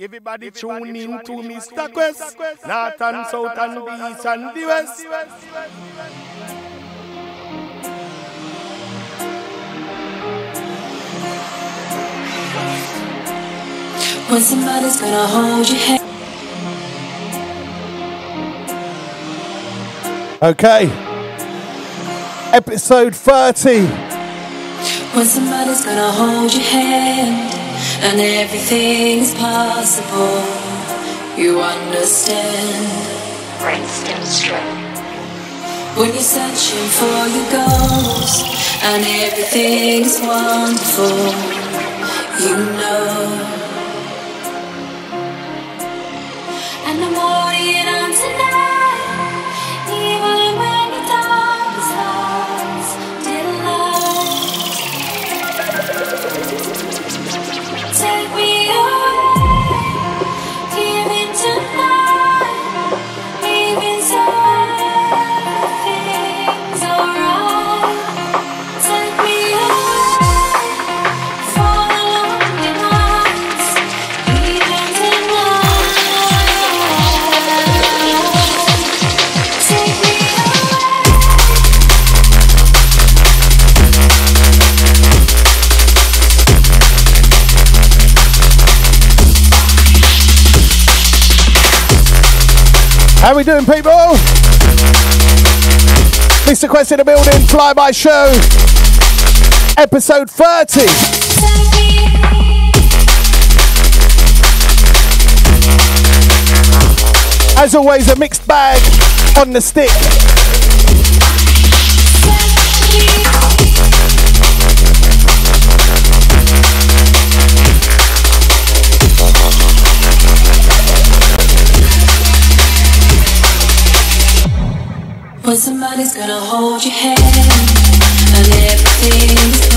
Everybody tune in to Mr. Quest, North and South and the East and the West. When somebody's gonna hold your hand. Okay. Episode 30. When somebody's gonna hold your hand and everything's possible, you understand. Brainstem stroke. When you're searching for your goals and everything's wonderful, you know. And I'm on tonight, How we doing, people? Mr. Quest in the building, Fly By Show, episode 30. As always, a mixed bag on the stick. When somebody's gonna hold your hand and everything's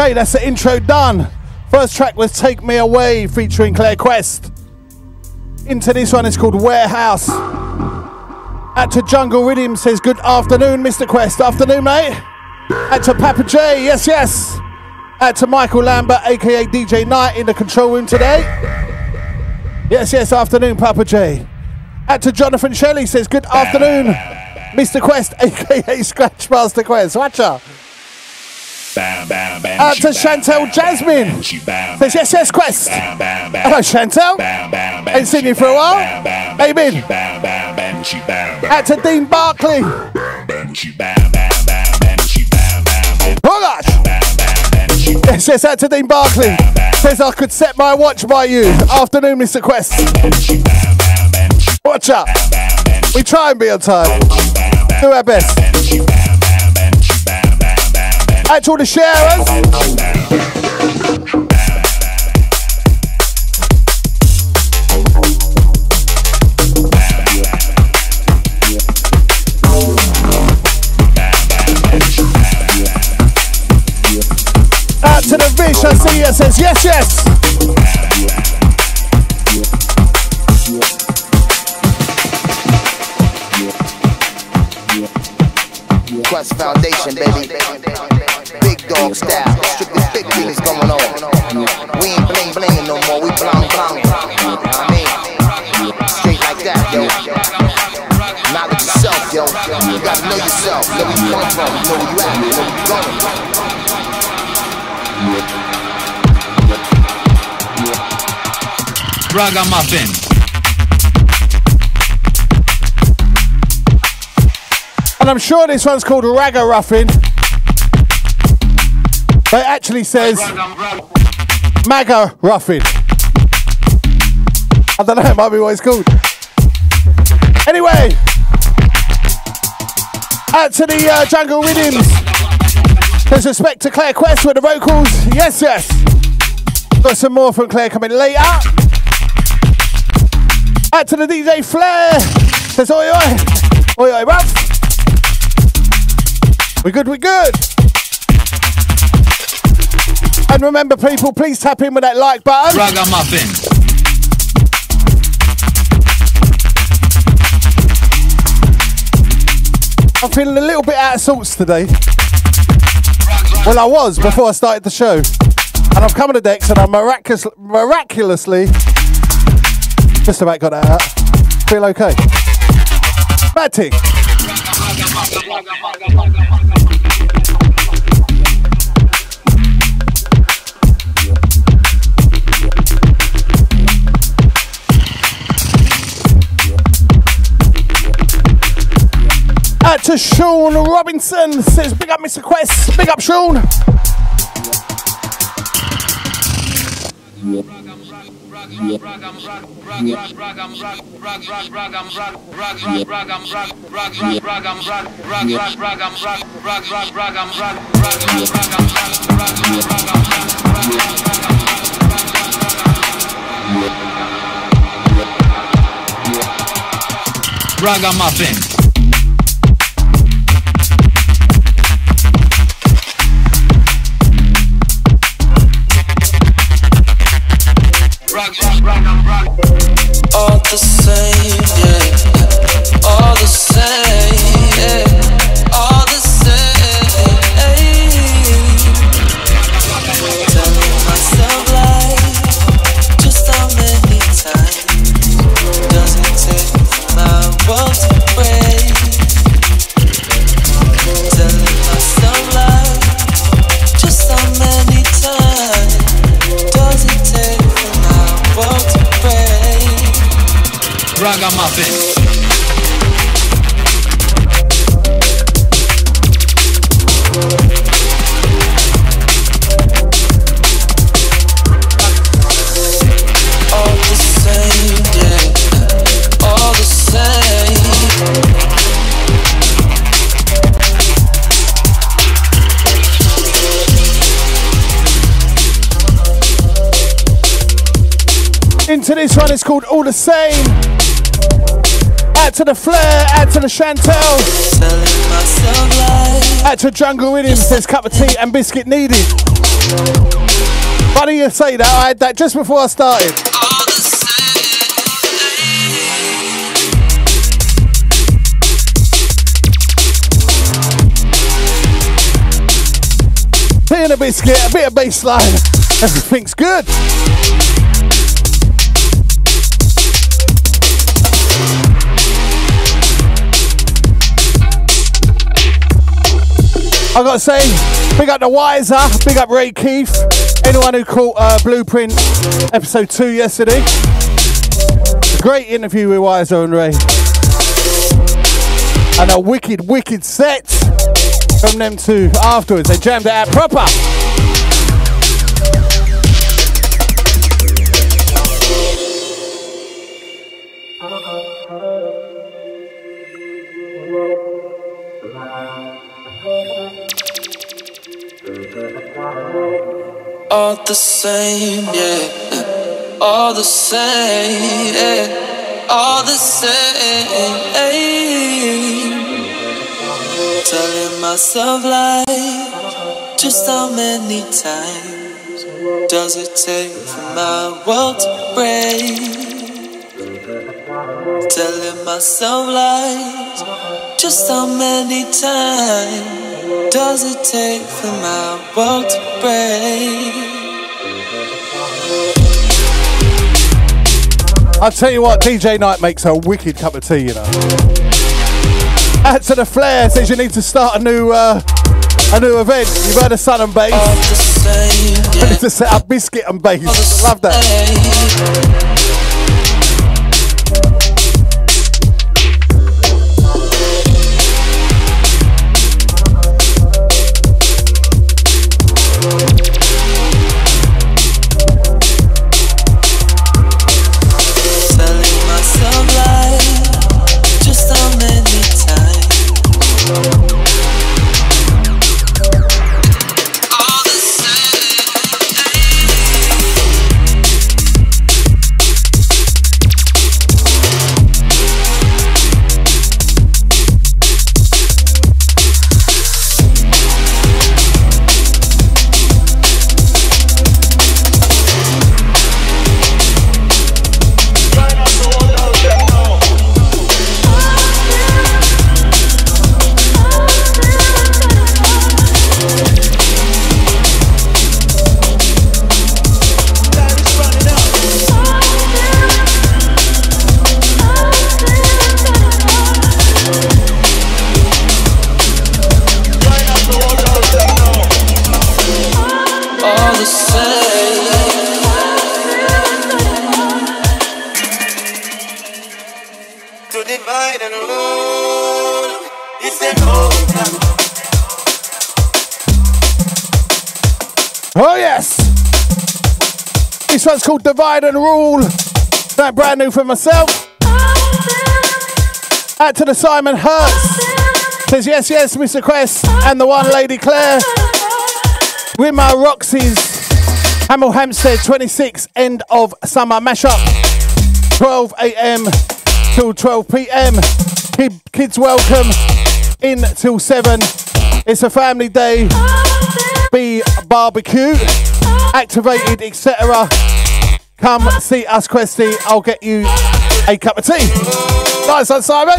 Okay, that's the intro done. First track was Take Me Away featuring Claire Quest. Into this one, it's called Warehouse. At to Jungle Rhythm says, Good afternoon, Mr. Quest. Afternoon, mate. At to Papa J, yes, yes. At to Michael Lambert, aka DJ Knight, in the control room today. Yes, yes, afternoon, Papa J. At to Jonathan Shelley says, Good afternoon, Mr. Quest, aka Scratch Master Quest. Watcha. Out Uh, to Chantel Jasmine. Says, Yes, yes, Quest. Hello, Chantel. Ain't seen you for a while. How? Out to Dean Barkley. Oh gosh. Yes, yes, out to Dean Barkley. Says I could set my watch by you. Afternoon, Mr. Quest. Watch out. We try and be on time. Do our best. Out to all the sharers. Out to the fish, I see you. Says yes, yes. Quest Foundation, baby. Big dog style, strictly big things going on. We ain't bling blinging no more, we blang blang. I mean, straight like that, yo. Knowledge yourself, yo. You gotta know yourself, know where you come from, know where you at, know where you going. Ragamuffin. And I'm sure this one's called Ragga Ruffin. But it actually says Maga Ruffin. I don't know, it might be what it's called. Anyway, out to the uh, Jungle Rhythms. There's respect to Claire Quest with the vocals. Yes, yes. Got some more from Claire coming later. Out to the DJ Flair. Says oi oi. Oi oi, bruv. We good, we good. And remember, people, please tap in with that like button. Ragamuffin. I'm feeling a little bit out of sorts today. Well, I was before I started the show. And I've come to the decks and I miraculous, miraculously just about got that out. Feel okay. Bad thing. Out to Sean Robinson says, Big up Mr. Quest, big up Sean. Ragamuffin. All the same, yeah. All the Same. Into this one, it's called All the Same. Out to the Flair, out to the Chantel, out to Jungle Rhythm says cup of tea and biscuit needed. Funny you say that. I had that just before I started. Tea a biscuit, a bit of bass line. Everything's good. I gotta say, big up the Wiser, big up Ray Keith, anyone who caught uh, Blueprint episode two yesterday. Great interview with Wiser and Ray. And a wicked, wicked set from them two afterwards. They jammed it out proper. All the same, yeah. All the same, yeah. All the same. Telling myself lies. Just how many times does it take for my world to break? Telling myself lies. Just how many times does it take for my world to break? I'll tell you what, DJ Knight makes a wicked cup of tea, you know. Add to the Flair says you need to start a new uh, a new event. You've heard of Sun and Bass. All the same, You yeah. need to set up Biscuit and Bass. Love that. Called Divide and Rule. That brand new for myself. Out to the Simon Hertz. Says yes, yes, Mr. Quest. And the one Lady Claire. With my Roxy's Hemel Hempstead 26 end of summer mashup. 12 a.m. till 12 p.m. Kids welcome in till 7. It's a family day. Be barbecue, activated, etc. Come see us, Questy. I'll get you a cup of tea. Nice one, Simon.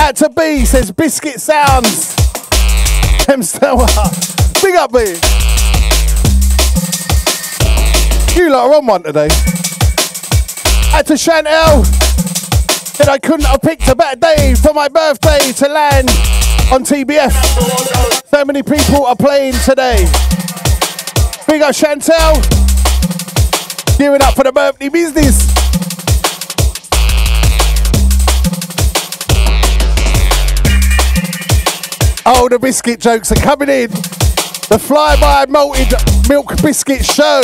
At to B says biscuit sounds. Still Big up B. You lot are on one today. At to Chantel. Said I couldn't have picked a better day for my birthday to land on TBF. So many people are playing today. Big up Chantel. Gearing up for the birthday business. Oh, the biscuit jokes are coming in. The flyby malted milk biscuit show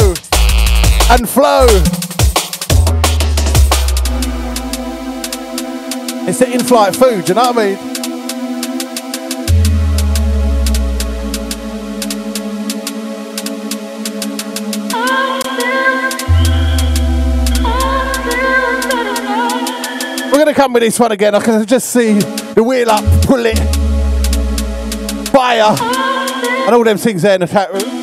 and flow. It's the in-flight food, you know what I mean? Gonna come with this one again. I can just see the wheel up, pull it, fire. And all them things there in the chat room.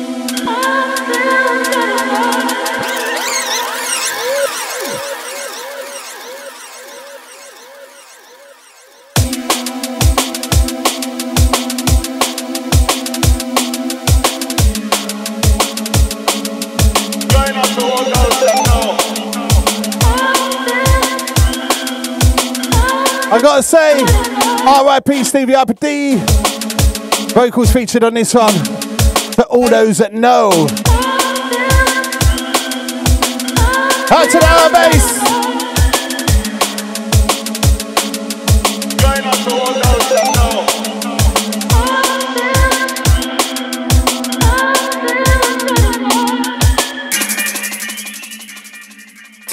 I gotta say, RIP Stevie Hyper D. Vocals featured on this one for all those that know. Out to the hour bass.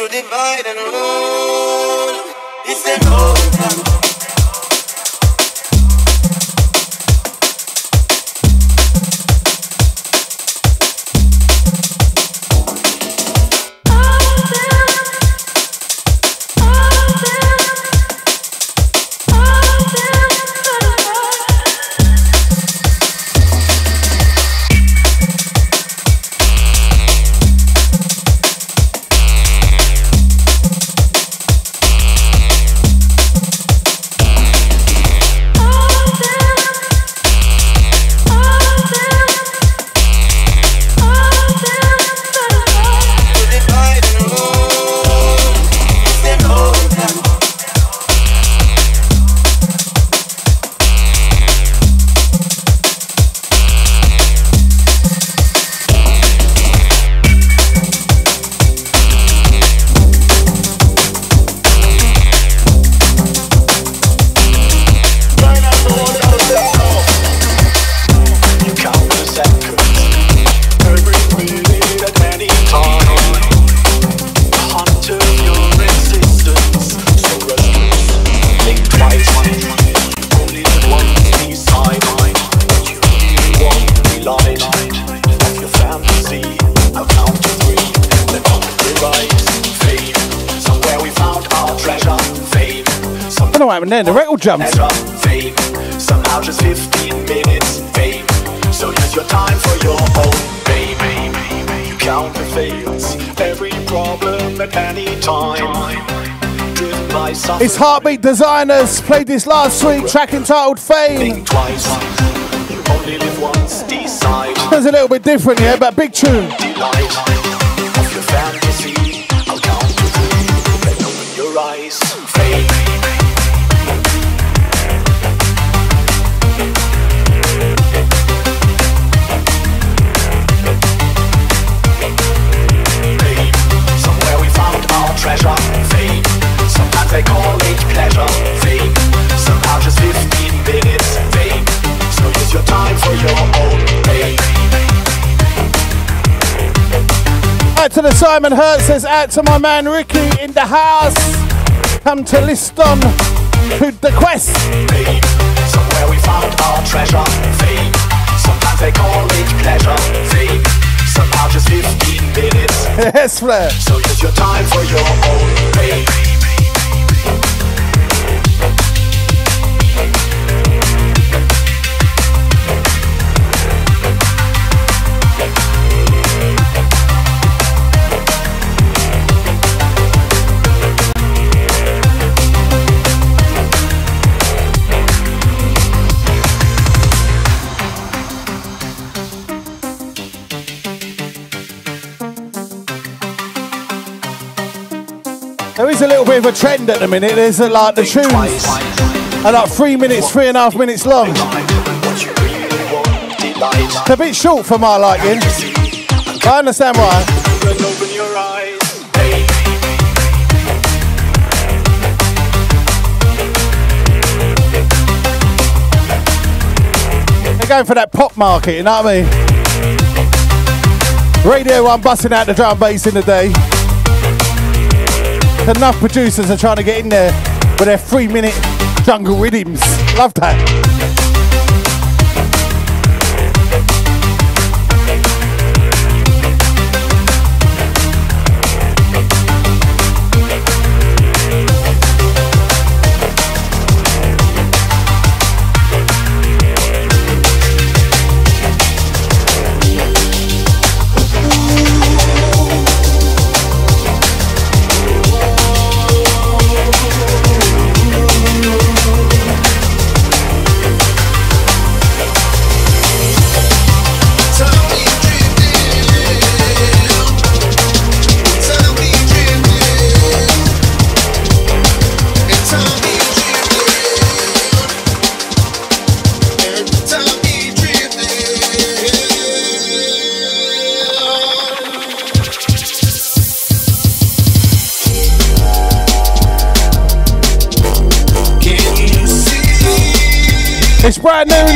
Divide and rule. It's an old there. The. Fame. Somehow just 15 minutes. Fame. So use your time for your own. Baby. You count the fails. Every problem at any time. It's Heartbeat Designers. Played this last week. Track entitled Fame. twice. You only live once. Decide. It's a little bit different, yeah, but big tune. Delight to the Simon says, out to my man Ricky in the house. Come to Liston, to the quest. Somewhere we found our treasure. Fame. Sometimes they call it pleasure. Fame. Somehow just 15 minutes. Yes, Flair. So use your time for your own. Fame. Is a little bit of a trend at the minute. There's a, like the tunes are like three minutes, three and a half minutes long. It's a bit short for my liking. I understand why. Then open your eyes. They're going for that pop market, you know what I mean? Radio 1 busting out the drum bass in the day. Enough producers are trying to get in there with their three minute jungle rhythms. Love that.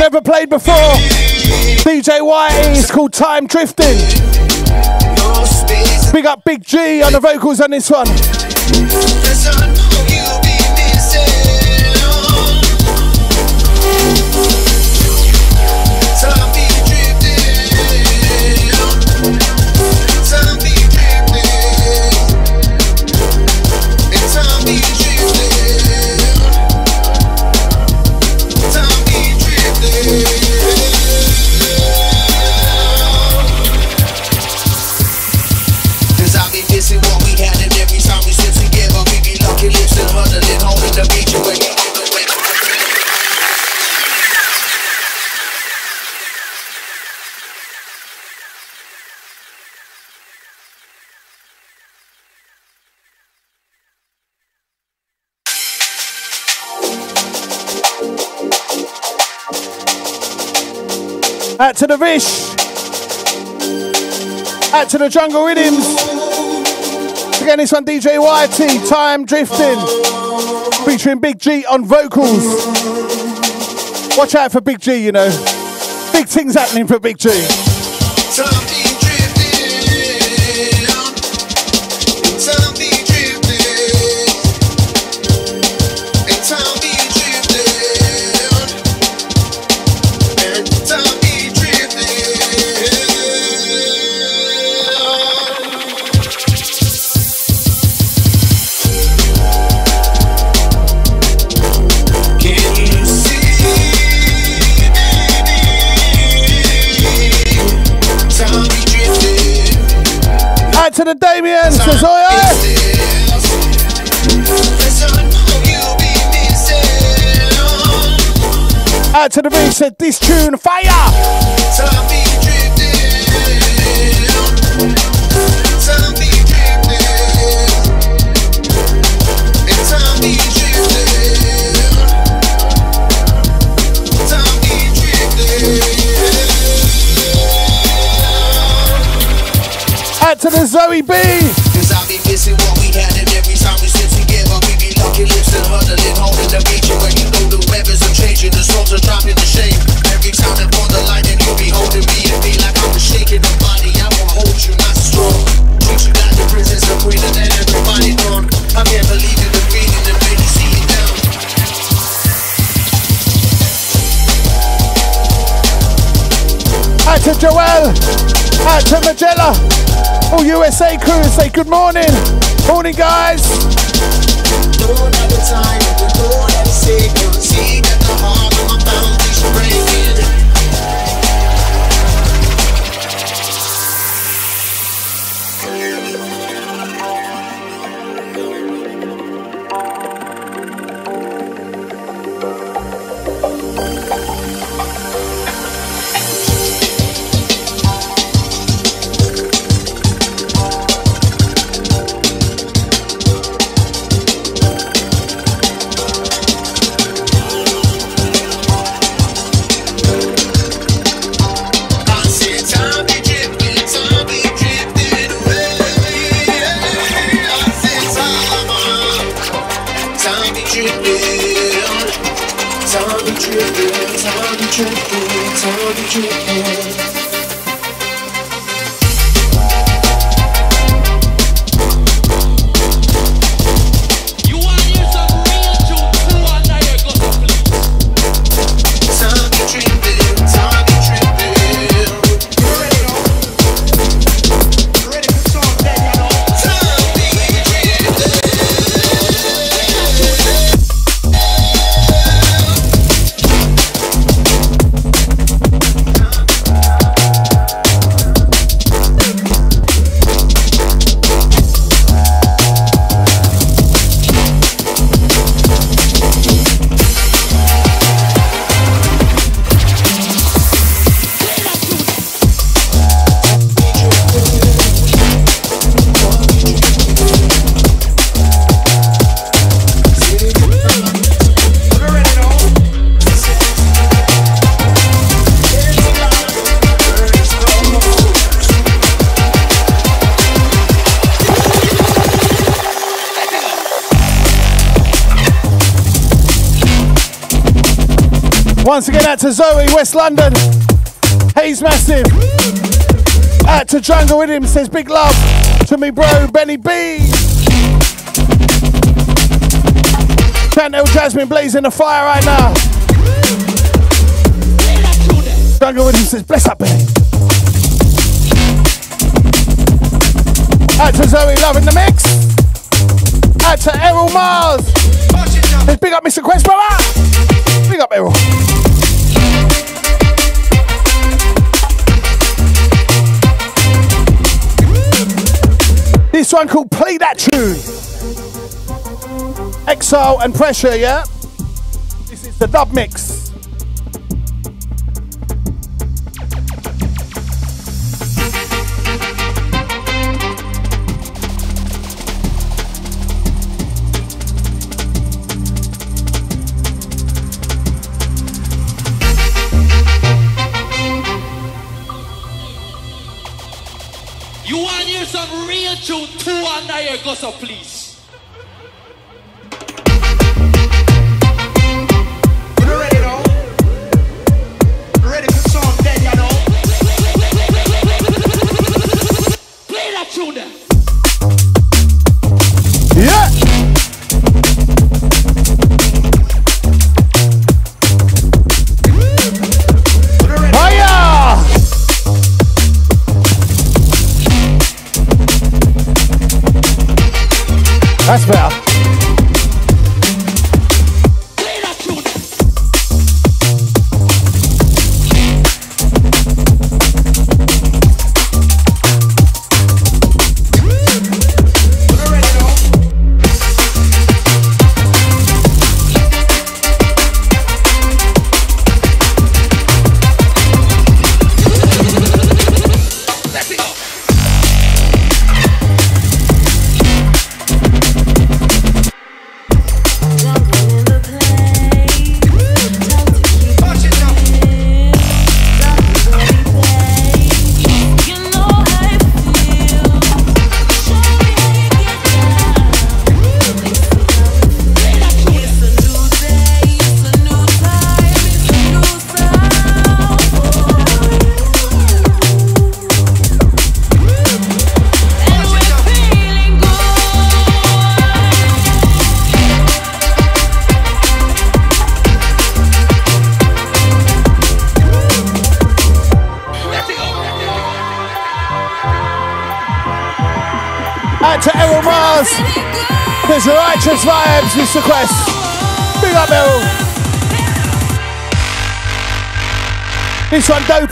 never played before. DJ YT, it's called Time Drifting. Big up Big G on the vocals on this one. Out to the Vish. Out to the Jungle Rhythms. Again, this one DJ YT, Time Drifting. Featuring Big G on vocals. Watch out for Big G, you know. Big things happening for Big G. out to the Damien. to oi, oi. Out to the ring said, this tune, fire. SA crew, say good morning. Morning, guys. To Zoe, West London. Hayes Massive. Out to with him, says big love to me bro, Benny B. Chantel Jasmine blazing the fire right now. With him says bless up, Benny. Out to Zoe, loving the mix. Out to Errol Mars. Says big up Mr. Quest, brother. Big up Errol. One called Play That Tune. Exile and Pressure, yeah? This is the dub mix. Under here, go so please.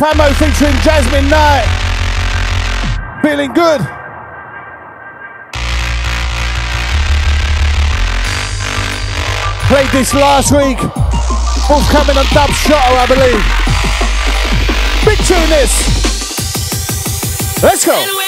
Ammo featuring Jasmine Knight. Feeling good. Played this last week. Forthcoming on Dub Shotter, I believe. Big tune this. Let's go.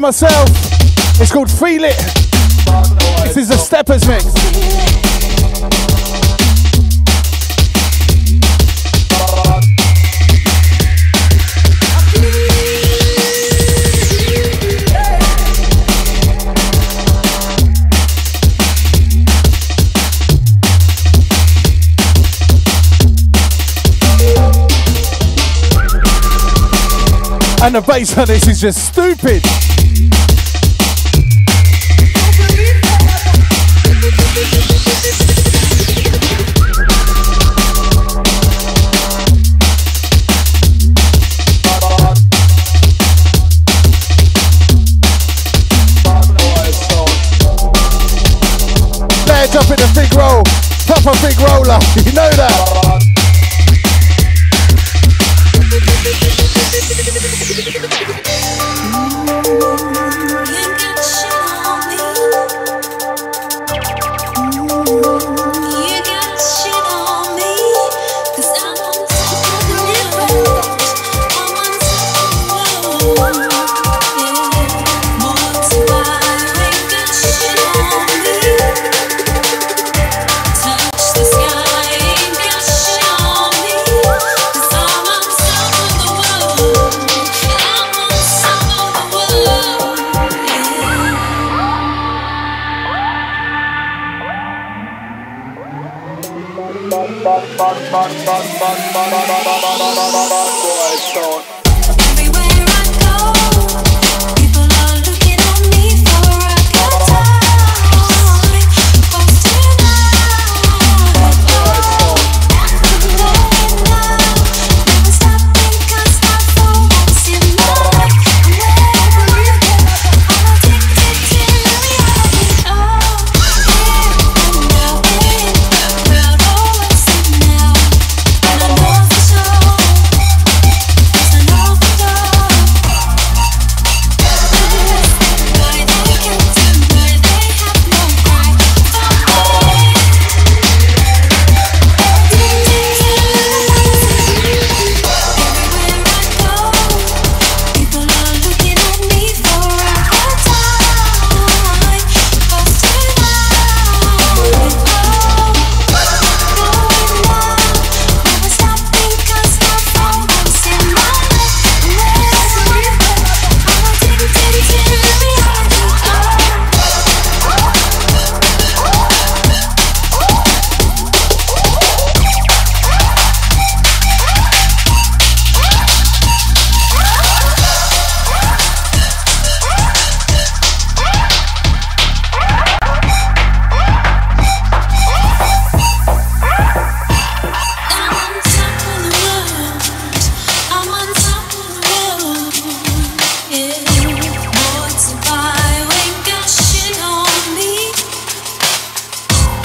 Myself. It's called Feel It. This is a Steppers mix. And the bass on this is just stupid.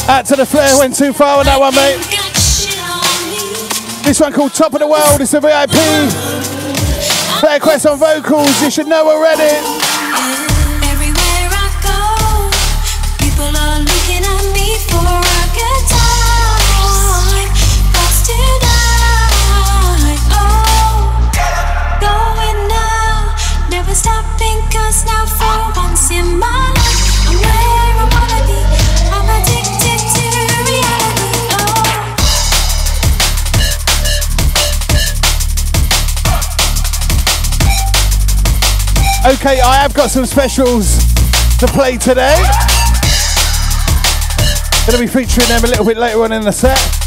Out to the flare, went too far on that one, mate. This one called Top of the World, it's a VIP. Flare Quest on vocals, you should know already. Okay, I have got some specials to play today. Gonna be featuring them a little bit later on in the set.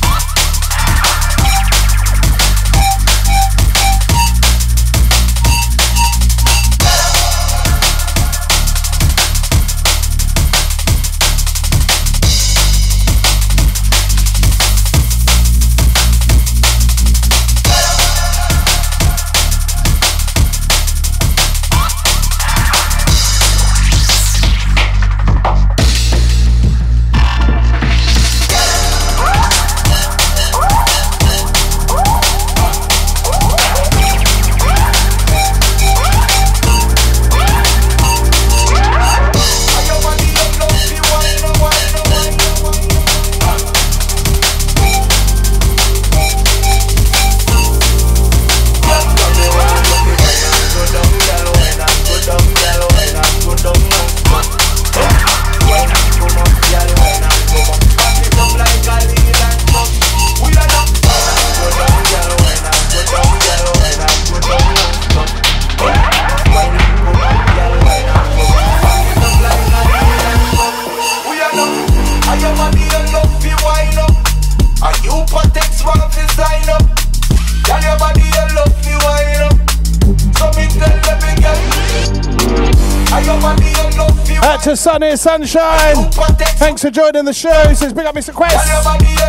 Sunshine. Thanks for joining the show. He says, Big up Mr. Quest.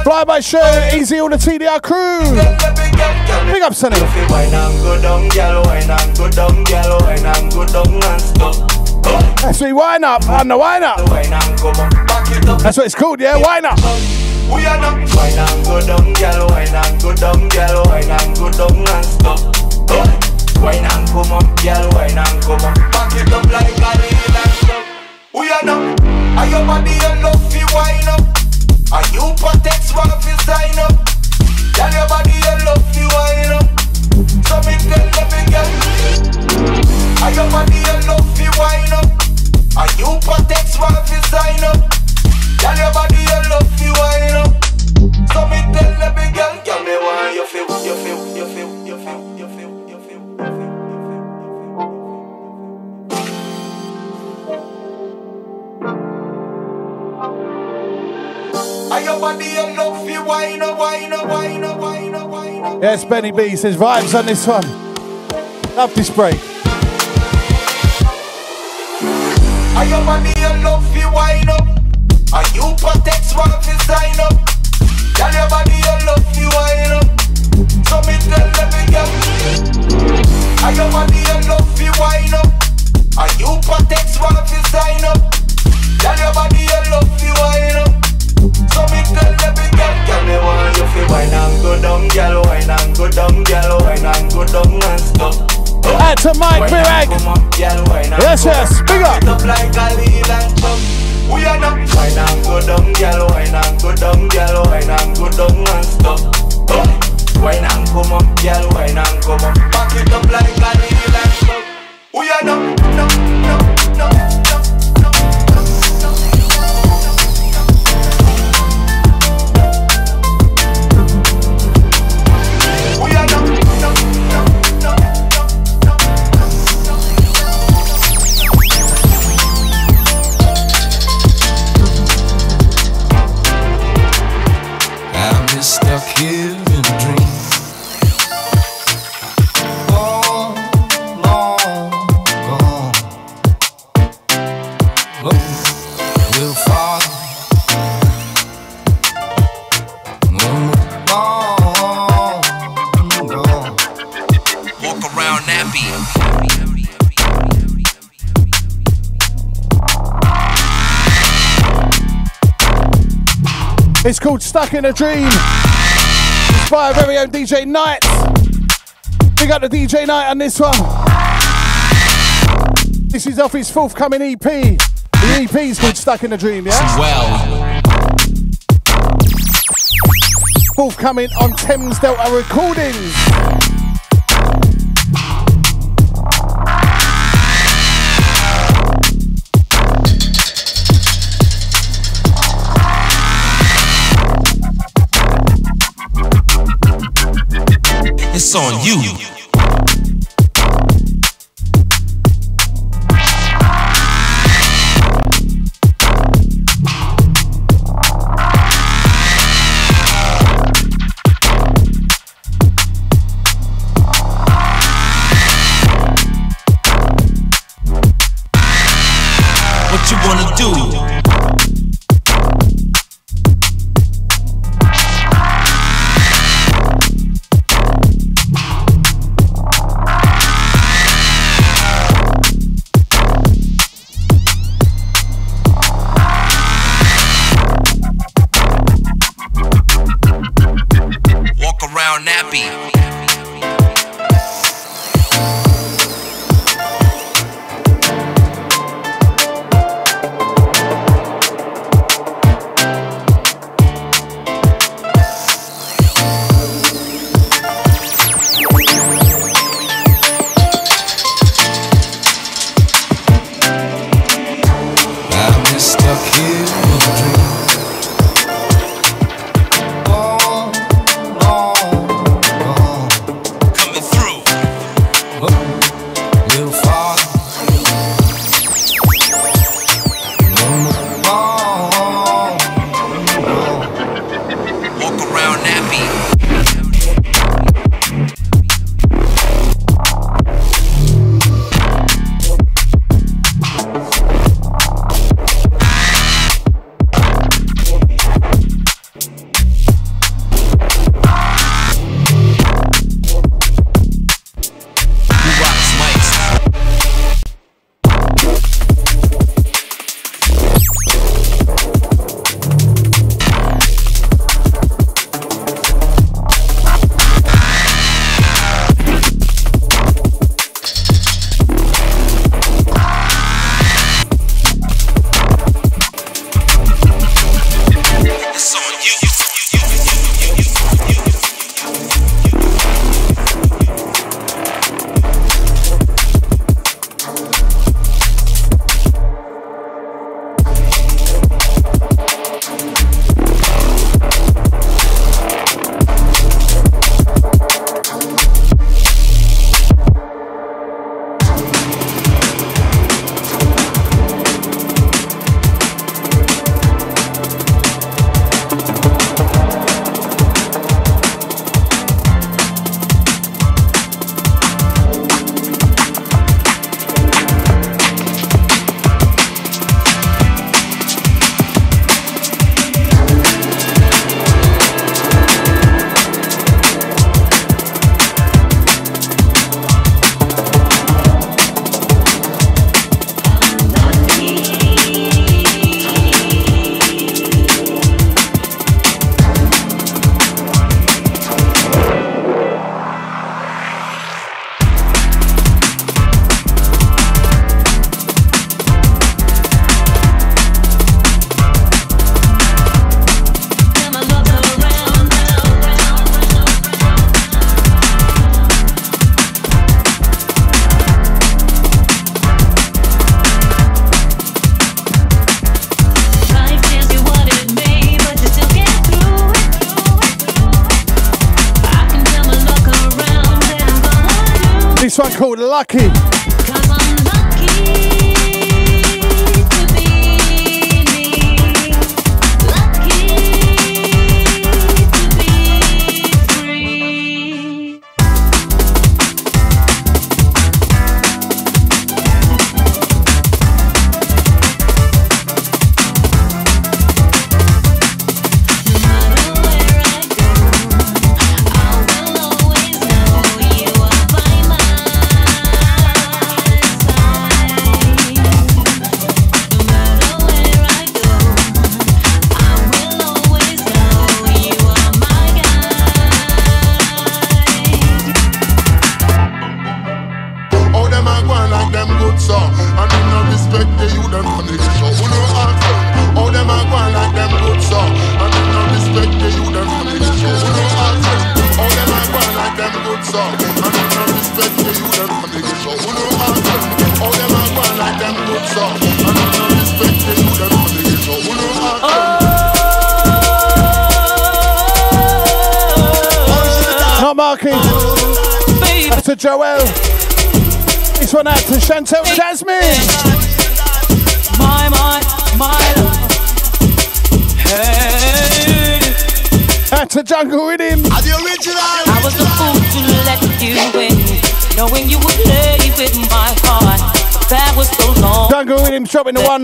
Fly by show. Easy all the TDR crew. Big up Sunny. That's me, wine up. On the wine up. That's what it's called, yeah? Wine up. We are not wine and go down, girl, wine and go down, girl, wine and go down and stop. Wine and come up, girl, wine and come up. Back it up like a. We are your body and love fi wine up? Are you protect one fi sign up? Girl, your body and love fi wine up. So me tell every girl. Are your body and love fi wine up? Are you protect one fi sign up? Girl, your body and love fi wine up. So me tell every girl, girl, me want you feel, you feel, Yes, Benny B says vibes on this one. Love this break. Love fi wine up? Are you protect one sign up? Girl, your love fi wine up. So me tell body and love fi wine up? Are you protect one sign up? Girl, your love fi wine up. Wine and go down, girl, wine and go down, girl, wine and go down and stop. Out to Mike Birag. Yes, yes, big up. up like a lil and. We are not wine and go down, girl, wine and go down, girl, wine and go down and stop. Wine and come up, girl, wine and come up. Back it up like a lil and. We are not, no, called Stuck in a Dream. It's by our very own DJ Knight. Big up the DJ Knight on this one. This is off his forthcoming EP. The EP is called Stuck in a Dream, yeah? Well, Forthcoming on Thames Delta Recordings. It's on you.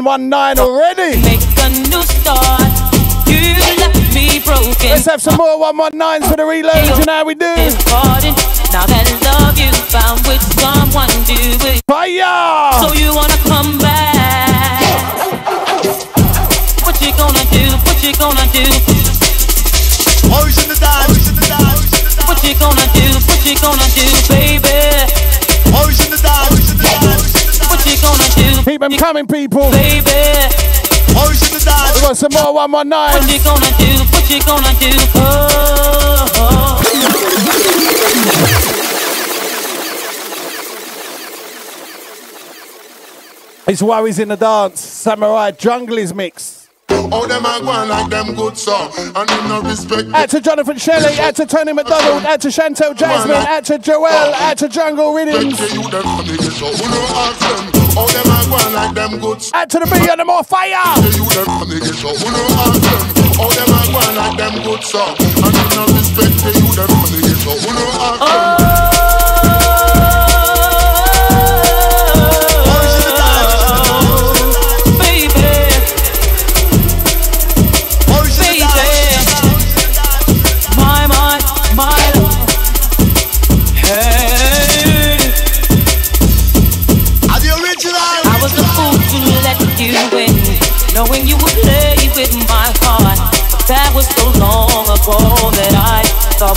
119 already. Make a new start. You left me broken. Let's have some more 119s for the reload. You know how we do. Do? Coming, people. Baby. Oh, Always in the dance. We got some more 119s. What you gonna do? What you gonna do? Oh, oh. It's Worries in the Dance. Samurai Jungle is mixed. How them a go on like them good so And them no respect Out to Jonathan Shelley, out to Tony McDonald, out to Chantel Jasmine, out to Joel, out to Jungle Rhythms. the them on the show Who no ask them? How them a go on like them good so Out to the beat and the more fire. The them on the show Who no ask them? How them a go on like them good so And them no respect the youth them on the show Who no ask them oh.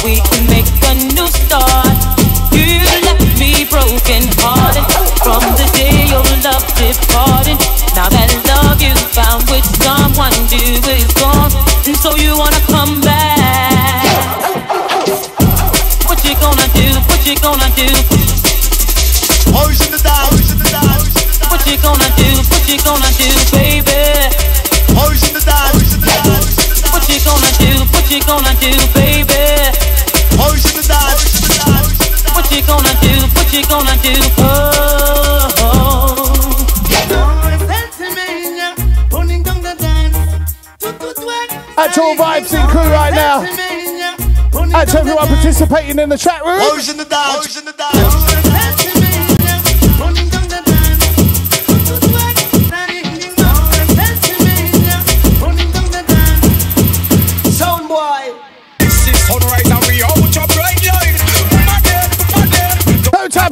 We could make a new start. You left me broken hearted from the day your love departed. Now that love you found with someone new is gone, and so you wanna come What you gonna do? Out to all vibes in crew right now. Out to everyone participating in the chat room. Always in the dance, always in the dance.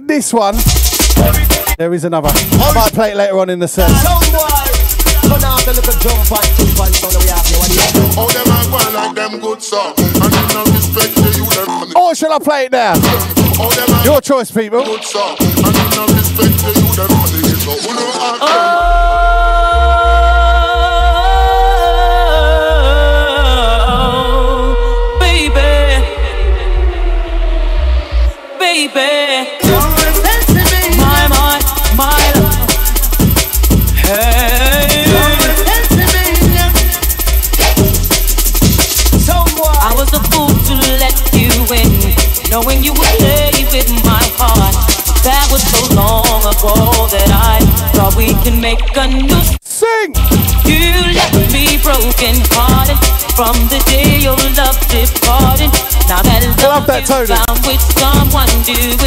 this one. There is another. I might play it later on in the set. Or shall I play it now? Your choice, people. Oh. so long ago that I thought we can make a new sing. You left me broken hearted from the day your love departed. Now that love love that, Tony. found with someone new.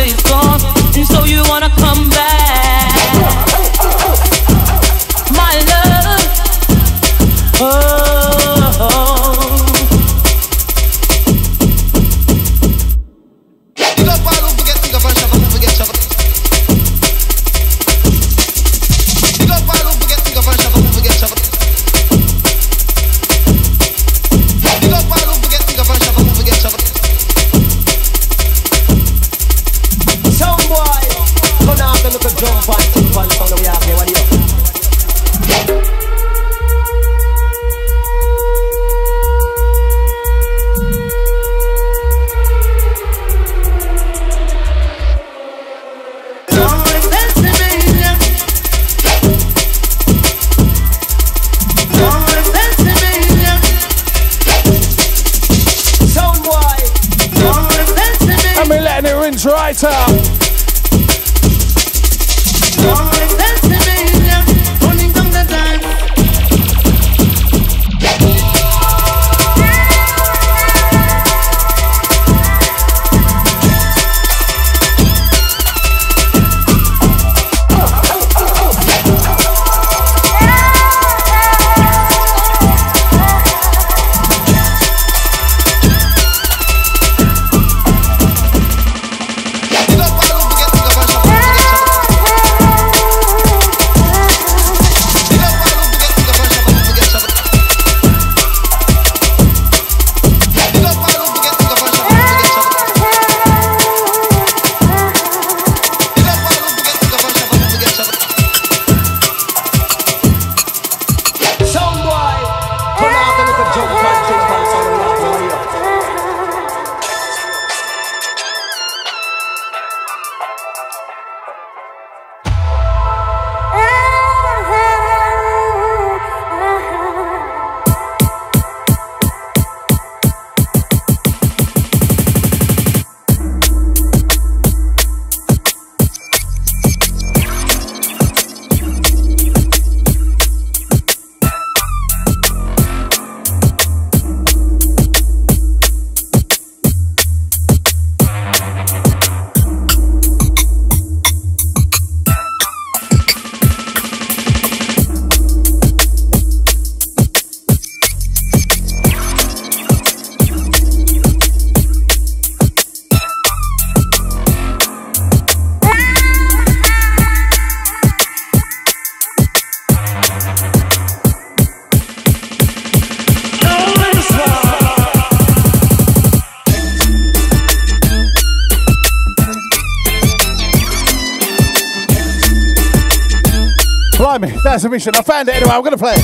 find it anyway. I'm gonna play.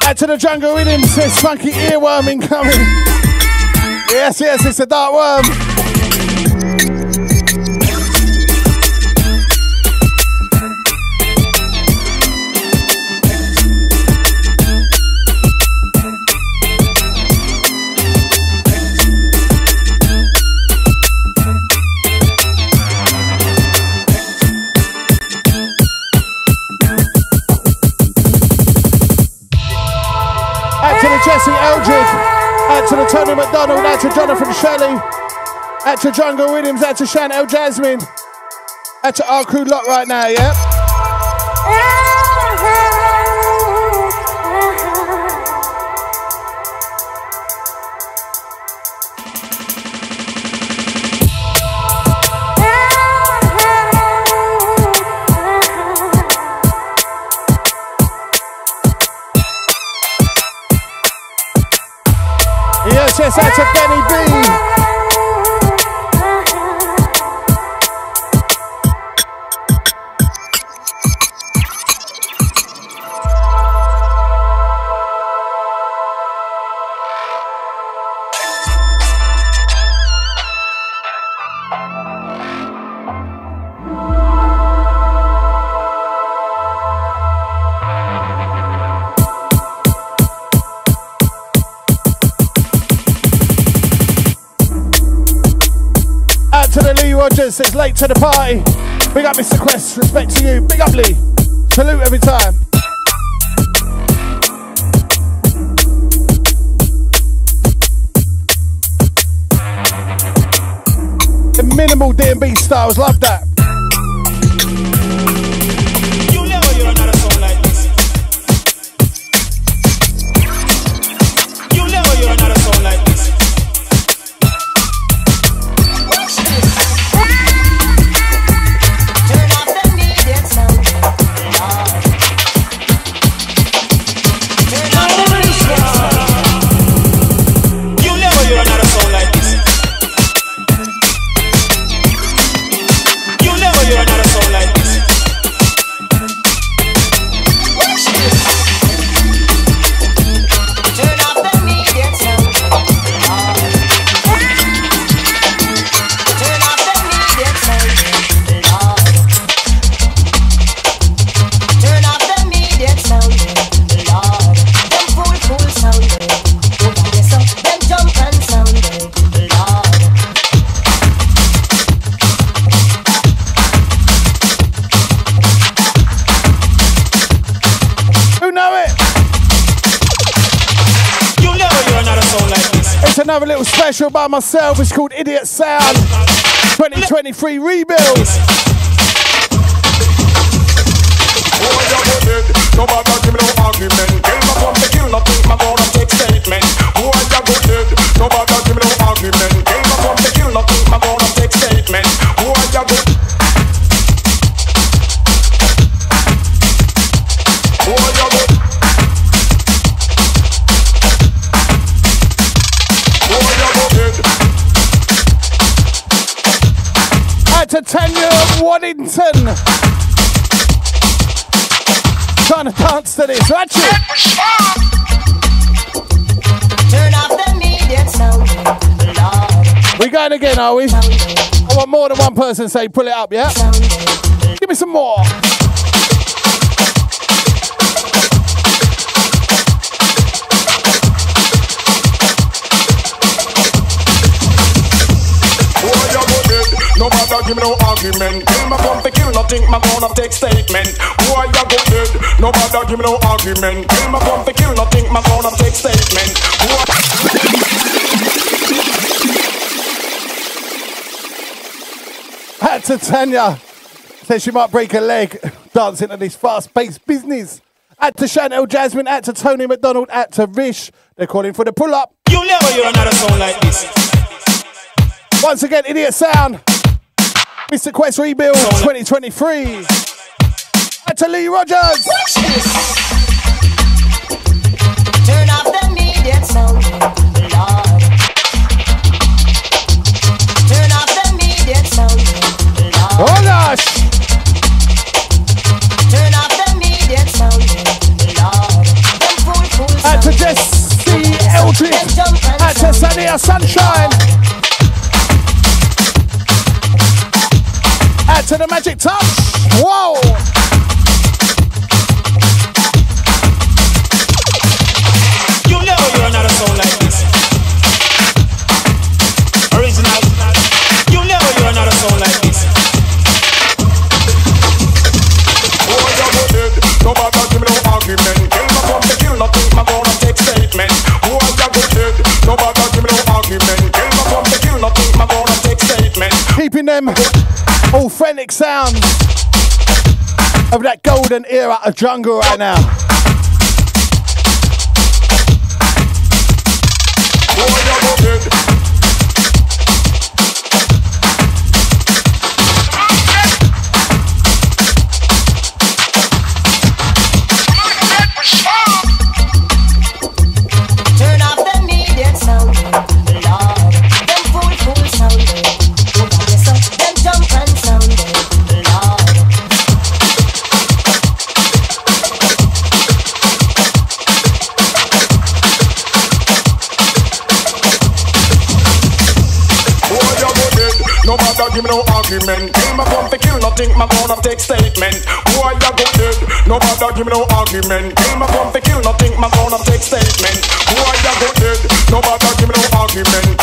Back to the jungle with him. Says funky earworm incoming. Yes, yes, it's a dark worm. Out to the Jesse Eldred, Out to the Tony McDonald. Out to Jonathan Shelley. Out to Jungle Williams. Out to Chanel Jasmine. Out to our crew lot right now, yeah? Late to the party. Big up Mr. Quest, respect to you. Big up Lee. Salute every time. The minimal D&B styles, love that. By myself. It's called Idiot Sound 2023 Rebuild. Dance to this. Watch it. Turn off the immediate sound. Lord. We going again, are we? I want more than one person say pull it up, yeah? Give me some more. Who are you go dead? No matter give me no argument. Kill my pump, kill nothing. My gonna take statement. No matter give me no argument. Kill my pump, kill nothing. My gonna take statement. Who are Out to Tanya. Says she might break her leg dancing to this fast paced business. Out to Chanel Jasmine, out to Tony McDonald, out to Rish. They're calling for the pull up. You never hear another song like this. Once again, Idiot Sound. Mr. Quest Rebuild 2023. Out to Lee Rogers. Turn off the immediate sound. Lord. Turn off the immediate sound. Lord. Oh gosh. Turn off the immediate sound. Lord. Them fool fool Out to sound. Jesse Eldridge. Them jump and Out to. Sania Sunshine. Out to the Magic Touch. Whoa. Keeping them authentic sounds of that golden era of jungle right now. Who Matter give me no argument. Kill my pump, kill nothing. My gonna take statement. Who are you go dead? No matter give me no argument. Kill my pump, kill nothing. My gonna take statement. Who are you go dead? No matter give me no argument.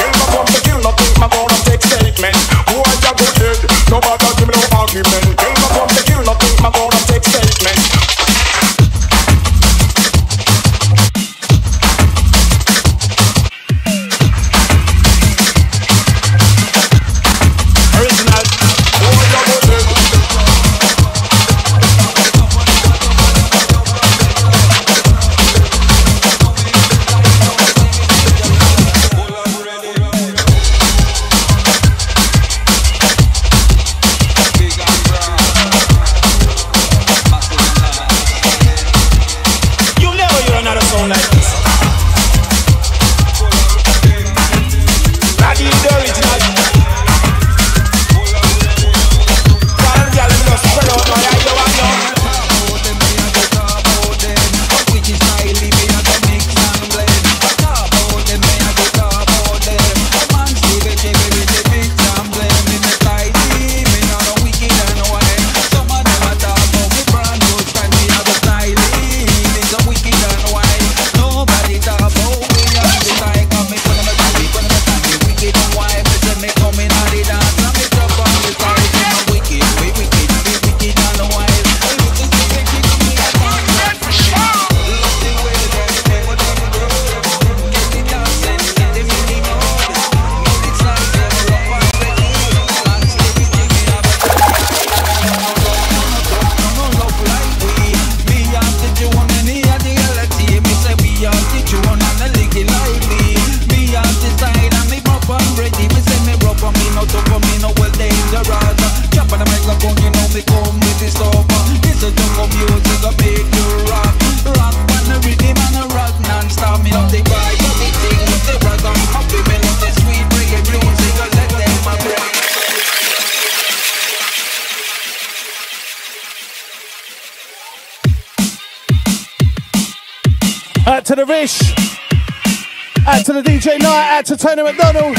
Out to Tony McDonald.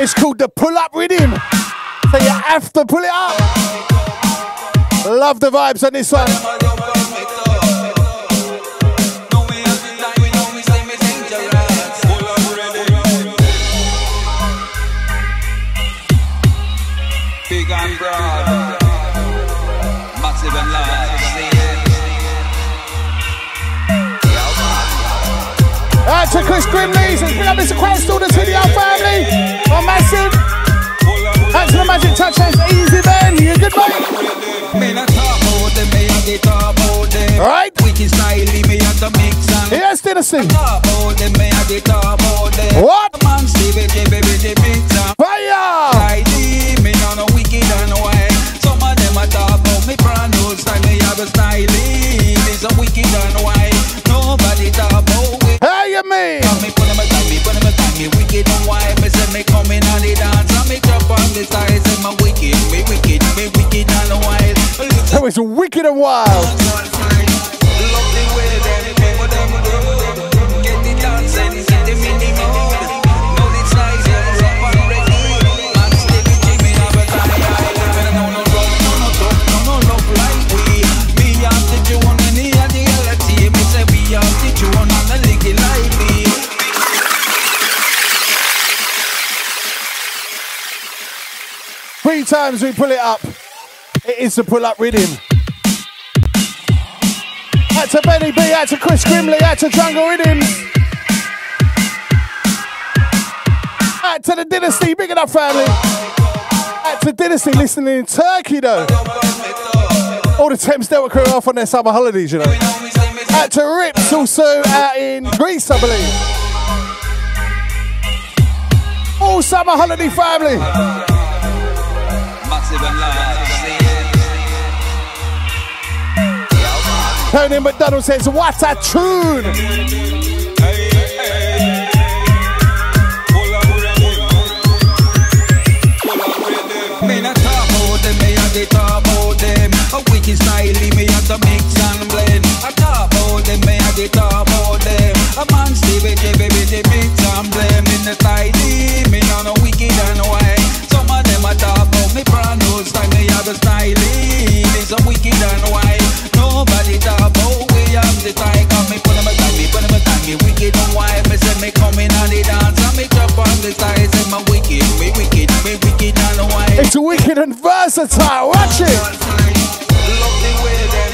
It's called the Pull Up Rhythm. So you have to pull it up. Love the vibes on this one. To Chris Grimley. Says, bring up Mr. All the video family. Oh, massive. Out to the Magic Touch. Says, easy, man. You good, mate? Me not talk about them, me a get talk about. Right. Wicked style, me a to mix and Yes, Dynasty. talk about them, me a get talk about them. What? Man, Steve, baby, baby, pizza. Fire! ID, me no no wicked and wine. Some of them a talk about me brand new style, me a style. It's a wicked and wine. Nobody talk Hey, you mean? Me put them a me put them a me wicked and wine. Me say me coming on the dance, and me jump on the my wicked, me wicked, me wicked and wild. That was wicked and wild. Three times we pull it up. It is the pull up rhythm. Out to Benny B, out to Chris Grimley, out to Jungle Rhythms. Out to the Dynasty, big enough family. Out to Dynasty listening in Turkey though. All the Thames Delta crew off on their summer holidays, you know. Out to Rips also out in Greece, I believe. All summer holiday family. Massive and large. Tony McDonald says, What a tune! Me not talk about them, me a get talk about them. A wicked style, me a to mix and blend. I talk about them, me a get talk about them. A man stay with the baby, the mix and blend. In the style, me no no wicked and wine me brand new style, me have a style It's a wicked and wild. Nobody talk about we have the style Cause me put on my time, me put on my time Me. Wicked and wild Me say me coming on the dance. And me drop on the style Say my wicked, me wicked, me wicked and wild. It's wicked and versatile, watch it. Love the way that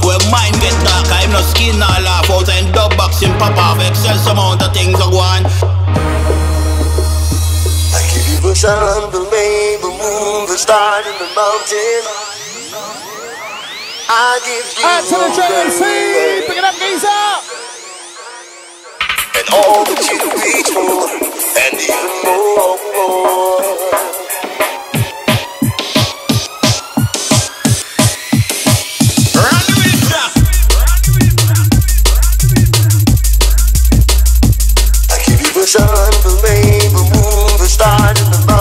When mine get dark, I'm no skin or laugh out And dub boxing pop off, excess amount of things I want I give you the sun, the rain, the moon, the stars and the mountain. I give you to the dragon sea, pick it up geezer. And all that you reach for, and even more. out of the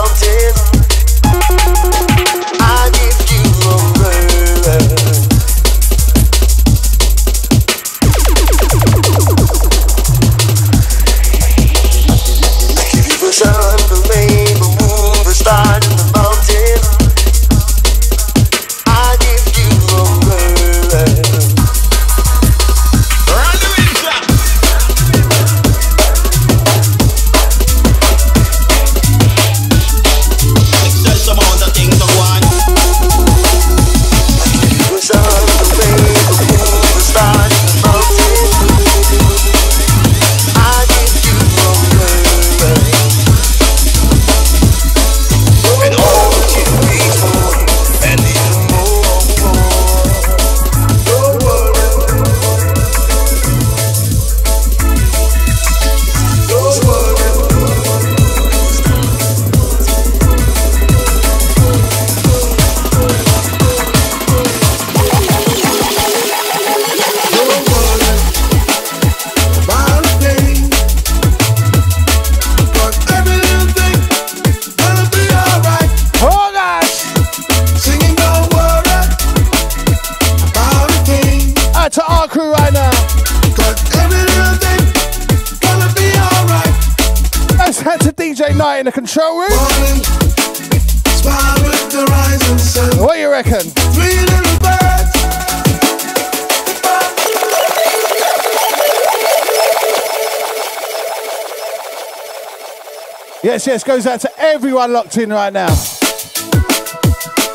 yes goes out to everyone locked in right now.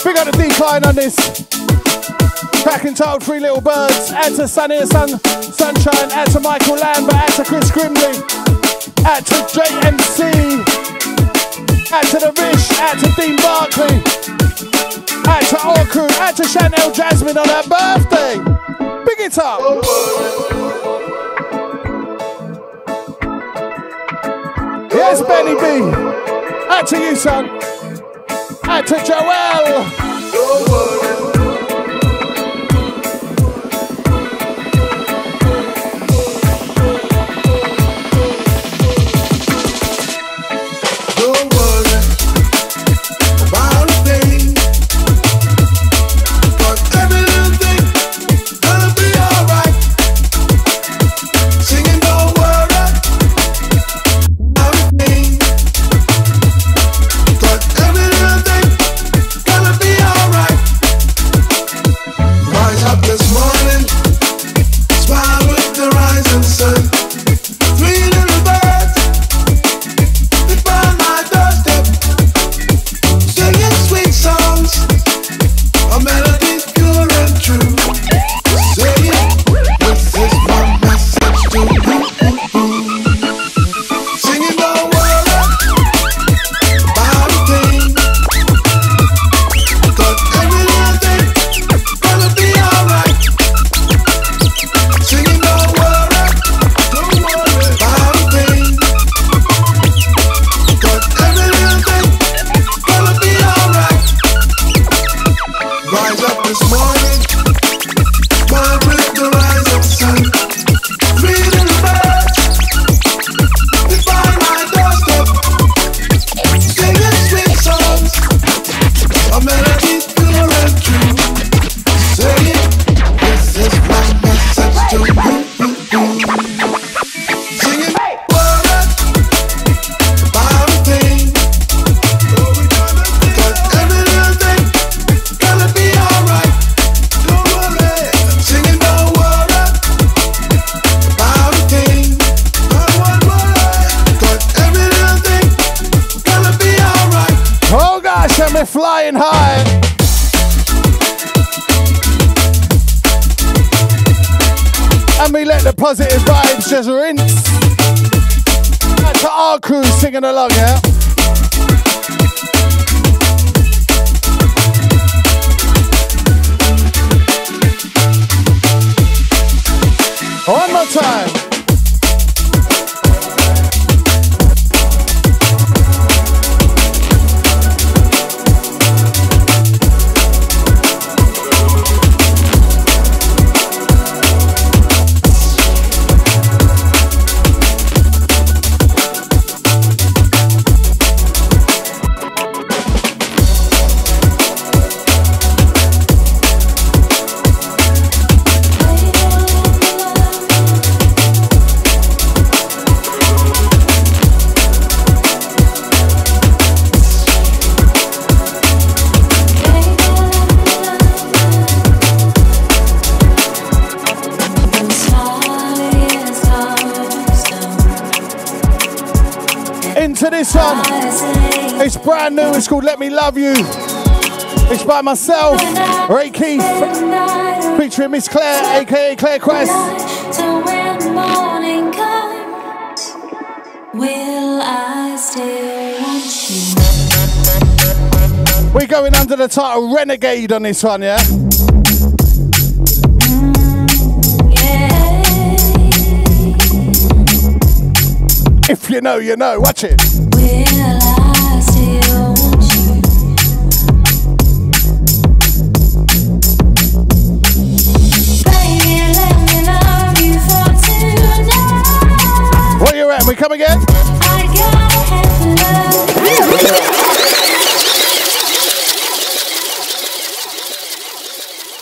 Big up the decline on this. Back entitled Three Little Birds. Add to Sunny and Sun, Sunshine. Add to Michael Lambert. Add to Chris Grimley. Add to JMC. Add to The Rich. Add to Dean Barkley. Add to our crew. Add to Chanel Jasmine on her birthday. Big it up. There's Benny B. Out to you, son. Out to Joel. myself, Ray Keith, featuring Miss Claire, aka Claire Quest. We're going under the title Renegade on this one, yeah? If you know, you know. Watch it.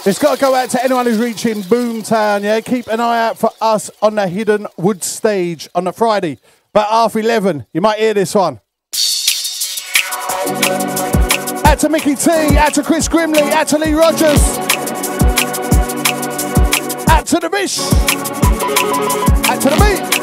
It's got to go out to anyone who's reaching Boomtown, yeah? Keep an eye out for us on the Hidden Wood stage on the Friday. About half 11, you might hear this one. Out to Mickey T, out to Chris Grimley, out to Lee Rogers, out to the Bish, out to the Beat.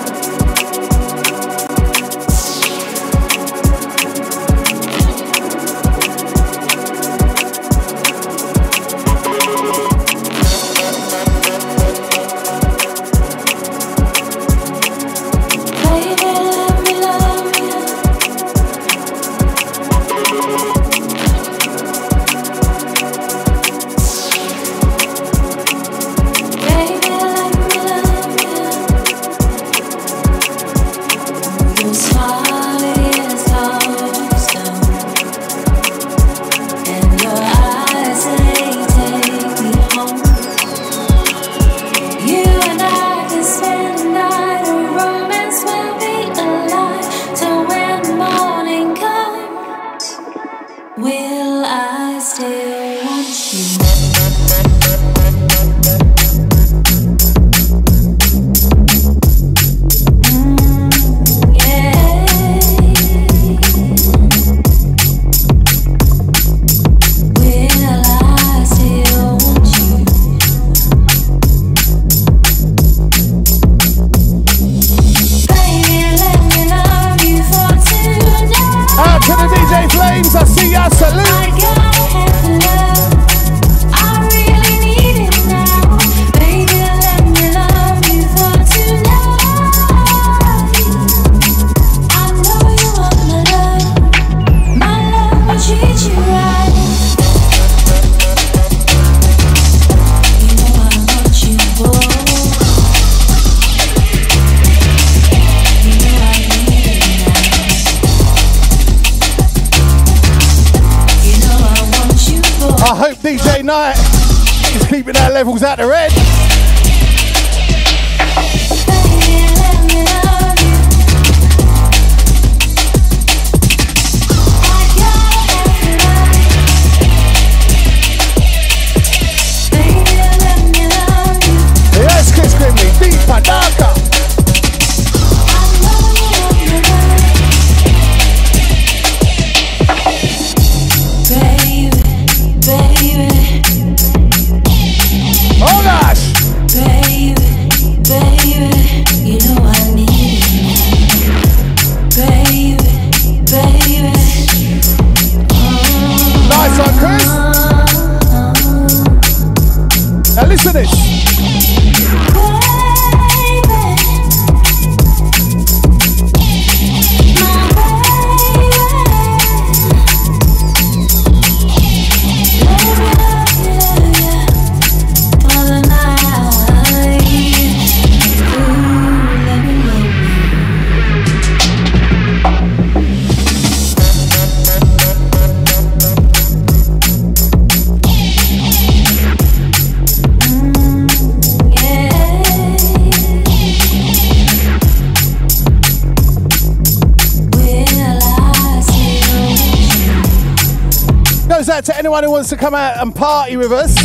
To come out and party with us.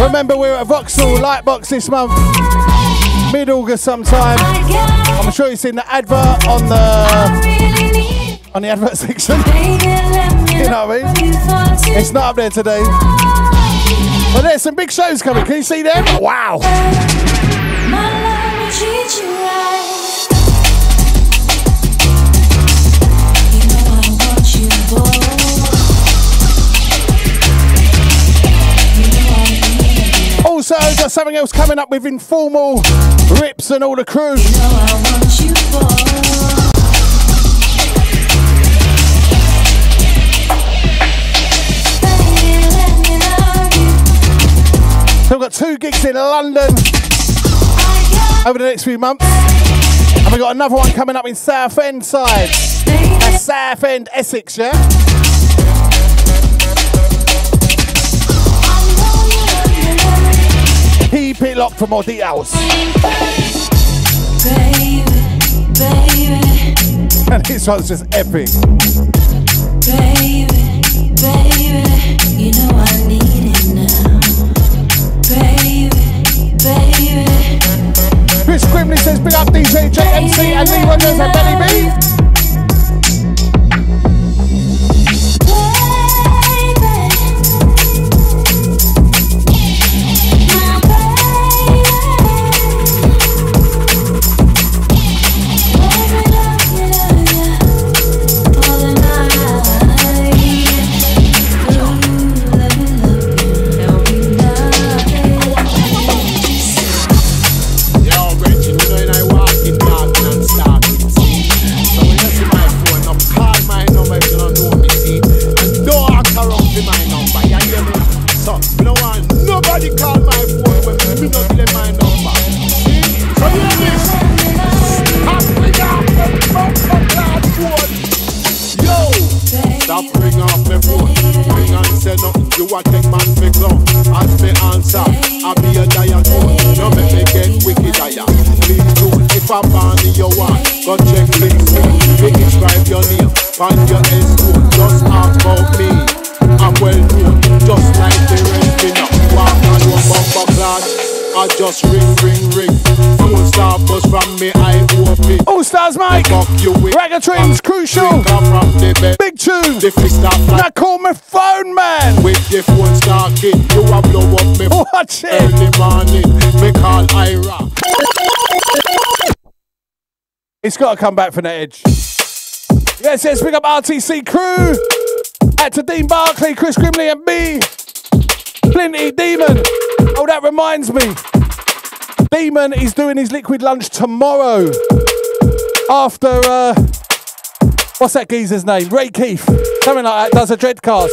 Remember, we're at Vauxhall Lightbox this month, mid August sometime. I'm sure you've seen the advert on the on the advert section. you know what I mean? It's not up there today. But there's some big shows coming. Can you see them? Wow. Got something else coming up with informal rips and all the crew. So we've got two gigs in London over the next few months. And we've got another one coming up in Southend side. That's Southend, Essex, yeah? Keep it locked for more details. And this one's just epic. Baby, baby, you know I need it now. Baby, baby. Chris says big up DJ JMC and Lee Rogers and Benny B. just ring, ring, ring. Phone star bus from me, I open. All stars, Mike. Fuck you with. Ragga Trims, crucial. Drink up from the bed. Big tune. The fist stop like. Now call my phone, man. With the phone star kid, you a blow up me. Watch it. Early morning, me call Ira. It's got to come back from the edge. Yes, yes, big up RTC crew. At to Dean Barkley, Chris Grimley, and me. Plenty Demon. Oh, that reminds me. Demon is doing his liquid lunch tomorrow. After, uh, what's that geezer's name? Ray Keith. Something like that. Does a dreadcast.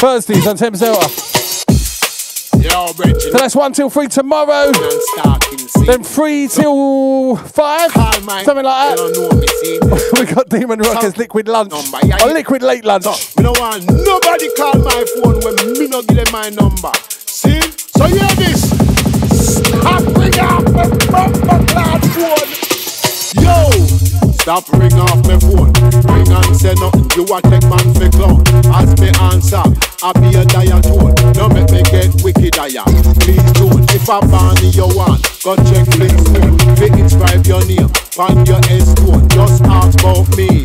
Thursdays on Thames Delta. So that's one till three tomorrow. Then three till five. Something like that. we got Demon Rockers liquid lunch. Or liquid late lunch. Me no want nobody call my phone when me no give them my number. See? So hear this. Stop ring off my bumper clad phone. Yo, stop ring off my phone. Ring and say nothing. You a take man for clown. As me answer, I be a diatone. No make me get wicked higher. Please don't. If I ban you want, go check links phone. Fi inscribe your name on your S phone. Just ask about me.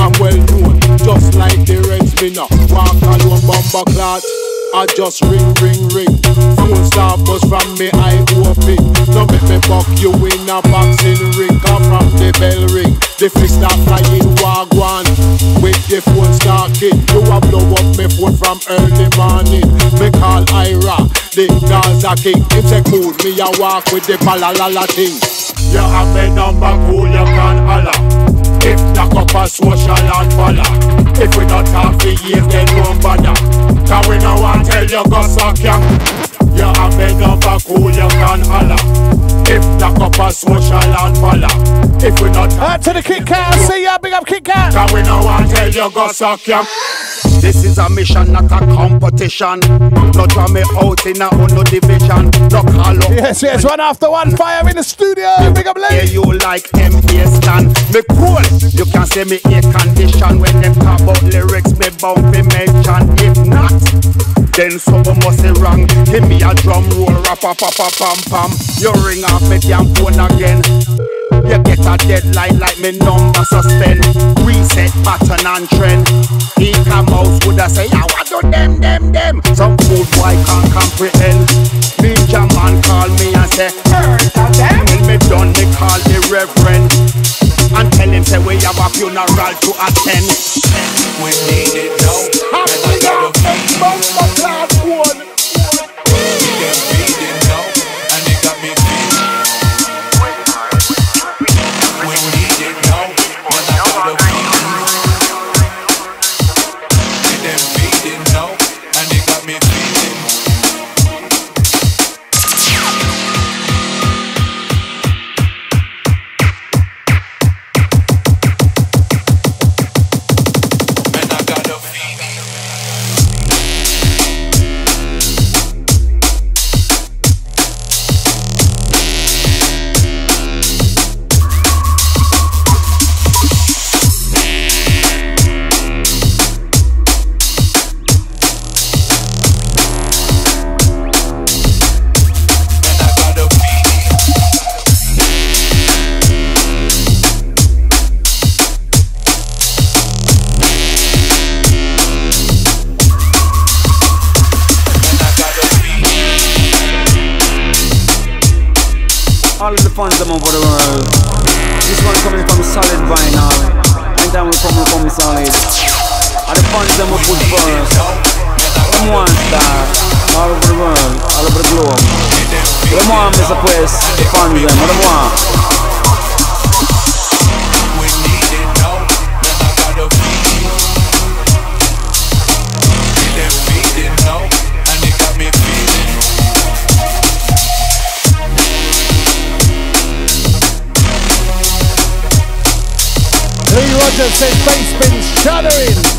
I'm well known, just like the rest me now. Walk alone, bomber clot. I just ring, ring, ring. Phone star bus from me, I open. No make me buck you in a boxing ring. Come from the bell ring. The fist start flying wagwan. With the phone star kid, you a blow up me phone from early morning. Me call Ira, the Gaza king. Him say cool, me a walk with the palalala thing. You have me number cool, you can holla. If knock up a social and follow If we not talk for years then don't bother you go suck ya You a number cool you can holla. If up a social and follow If we not Out to the Kit Kat, see ya, big up Kit Kat. Cause we no want tell you go suck ya this is a mission, not a competition. No draw me out in a no division. No call up. Yes, yes, one after one, fire in the studio. Big up, Yeah, you like MPA stand. Me cool. You can say me air condition when them talk about lyrics. Me bound be mention. If not, then something must be wrong. Give me a drum roll, rap, pam, pam, pam, pam. You ring off me damn phone again. You get a deadline like me number suspend. Reset pattern and trend. He come out would I say, I want to them, them, them. Some fool boy can't comprehend. Ninja man call me and say, Earth of them. When me done, me call the reverend. And tell him say we have a funeral to attend. We need it now. Happy up, bumper class one. Fans them over the world. This one coming from solid vinyl. And then we come from solid. And the fans them we put first. Them one star. All over the world. All over the globe. Them one Mr. Quest. The fans them. What them want? Rogers says bass been shuddering.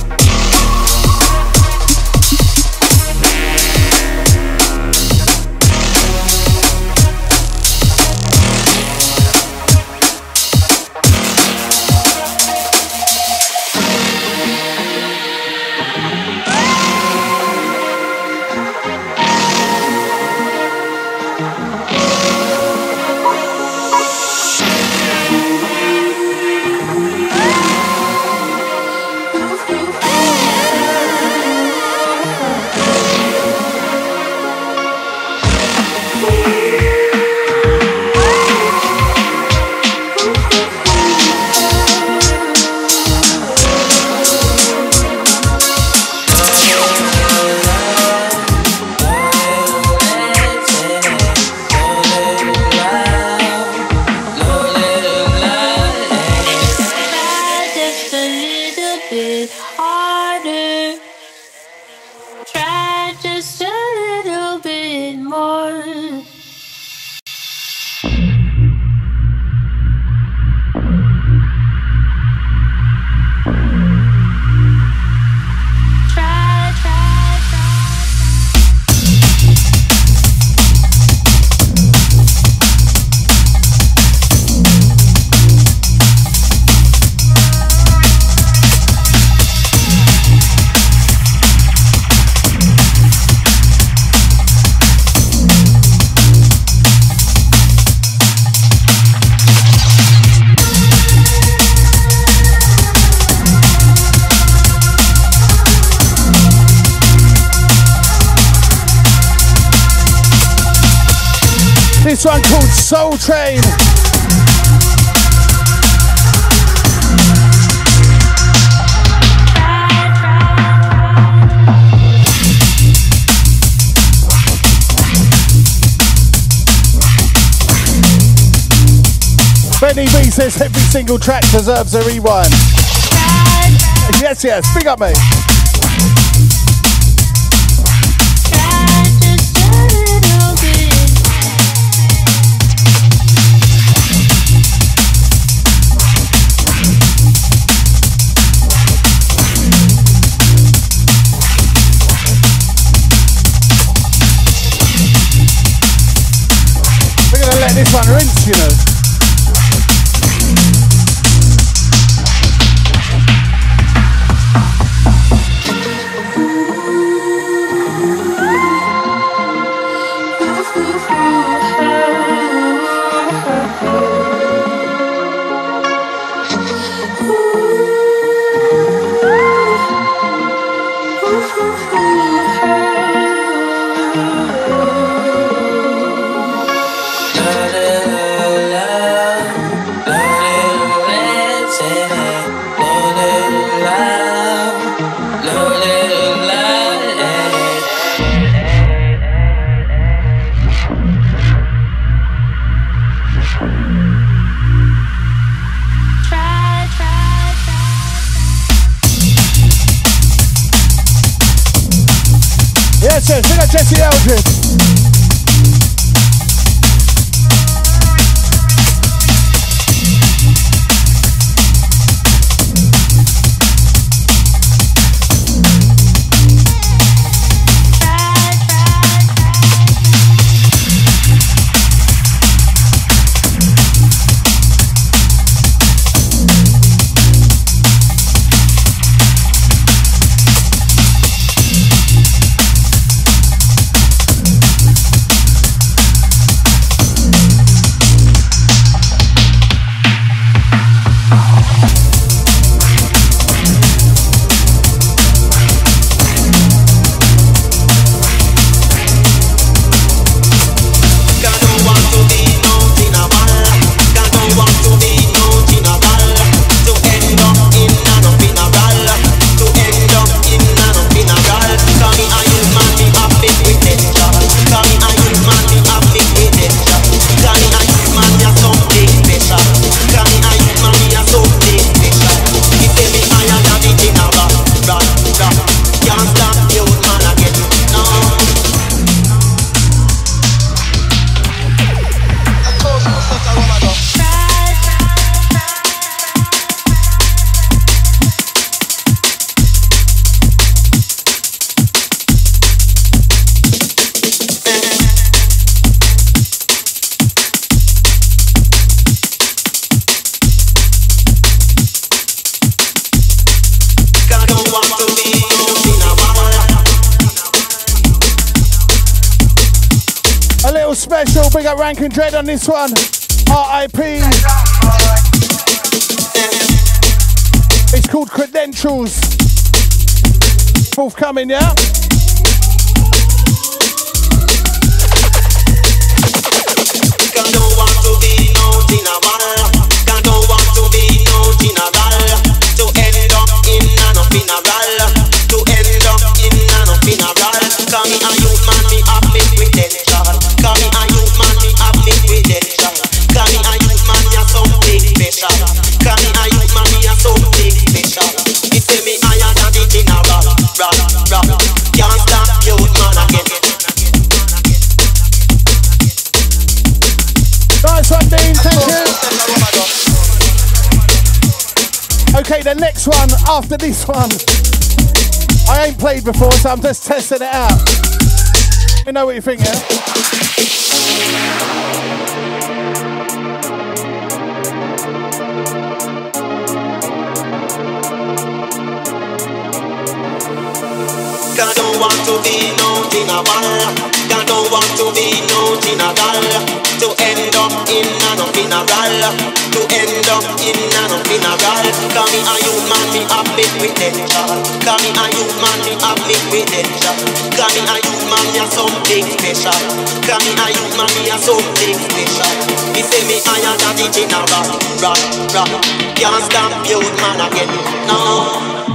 B says every single track deserves a rewind. Yes, yes, big up, mate. We're gonna let this one rinse, you know. Up Rankin Dread on this one. RIP. It's called Credentials. Forthcoming, yeah? Okay, the next one after this one. I ain't played before, so I'm just testing it out. You know what you think, yeah? Cause don't want to be no dinner bar. Cause don't want to be no dinner gal. To end up in a funeral To end up in a no funeral me a human, me a big potential me a human, me a big potential me a human, me a something special. Me a human, me a something special. Me say me higher than the general Can't stop you man again. No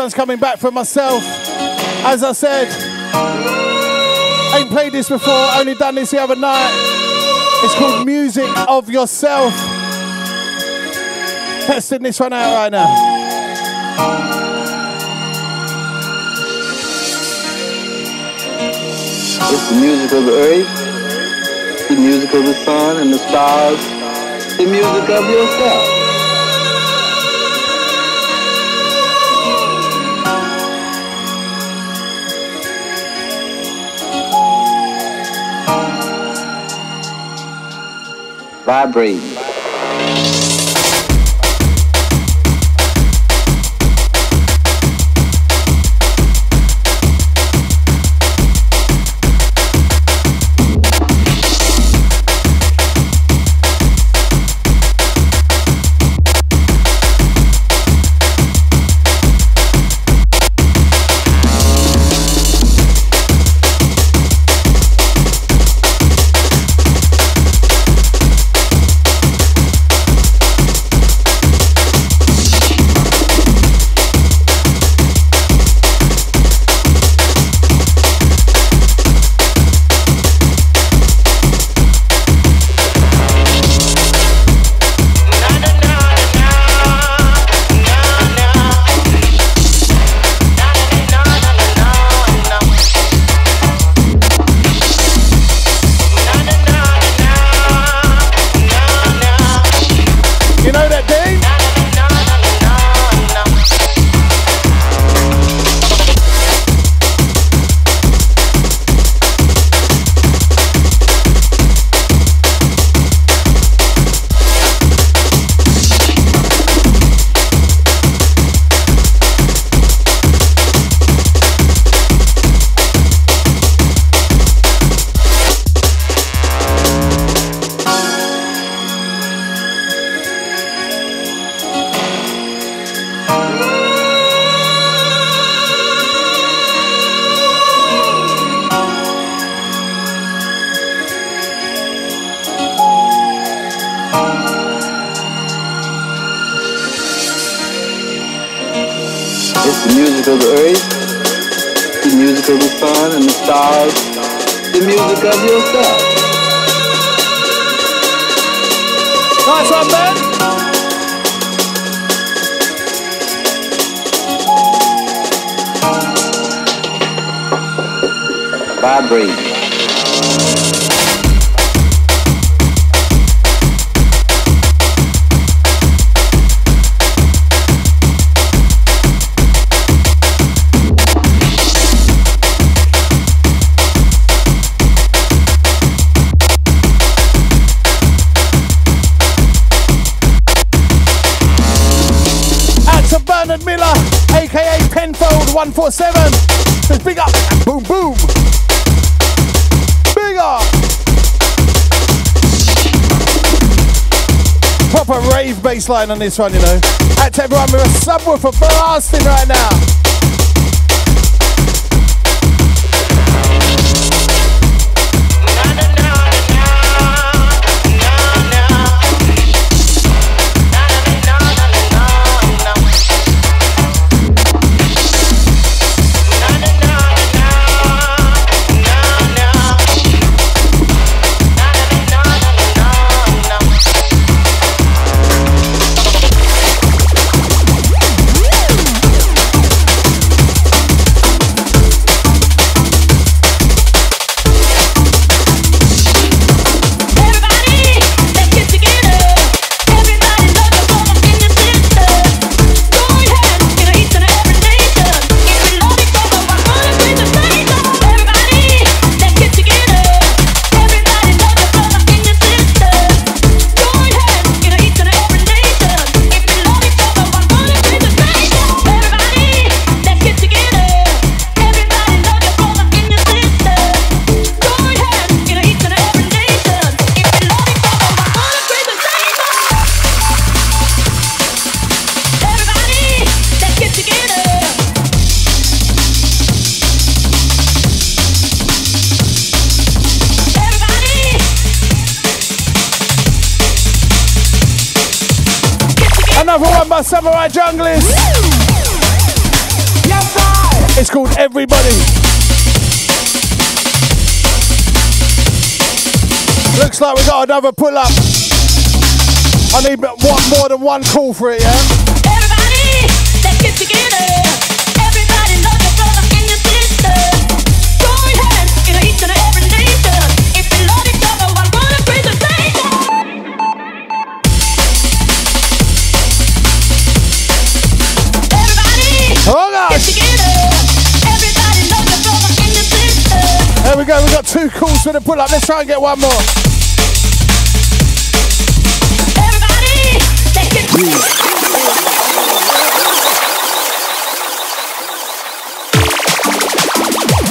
one's coming back for myself. As I said, ain't played this before, only done this the other night. It's called Music of Yourself. Testing this one out right now. It's the music of the earth, the music of the sun and the stars, the music of yourself. Vibrating. Bass line on this one, you know. To everyone with a subwoofer blasting right now. One by Samurai Junglist. It's called Everybody. Looks like we got another pull up. I need one more than one call for it, yeah? Two calls for the pull up. Let's try and get one more. Everybody,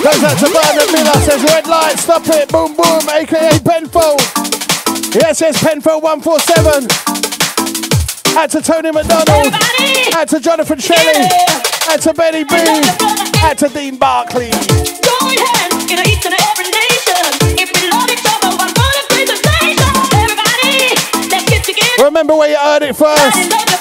Goes out to Bernard Miller, says red light, stop it, boom boom, aka Penfold. Yes, yes, Penfold 147. Out to Tony McDonald. Out to Jonathan Shelley. Out to Benny B. Out to Dean Barkley. Remember where you heard it first.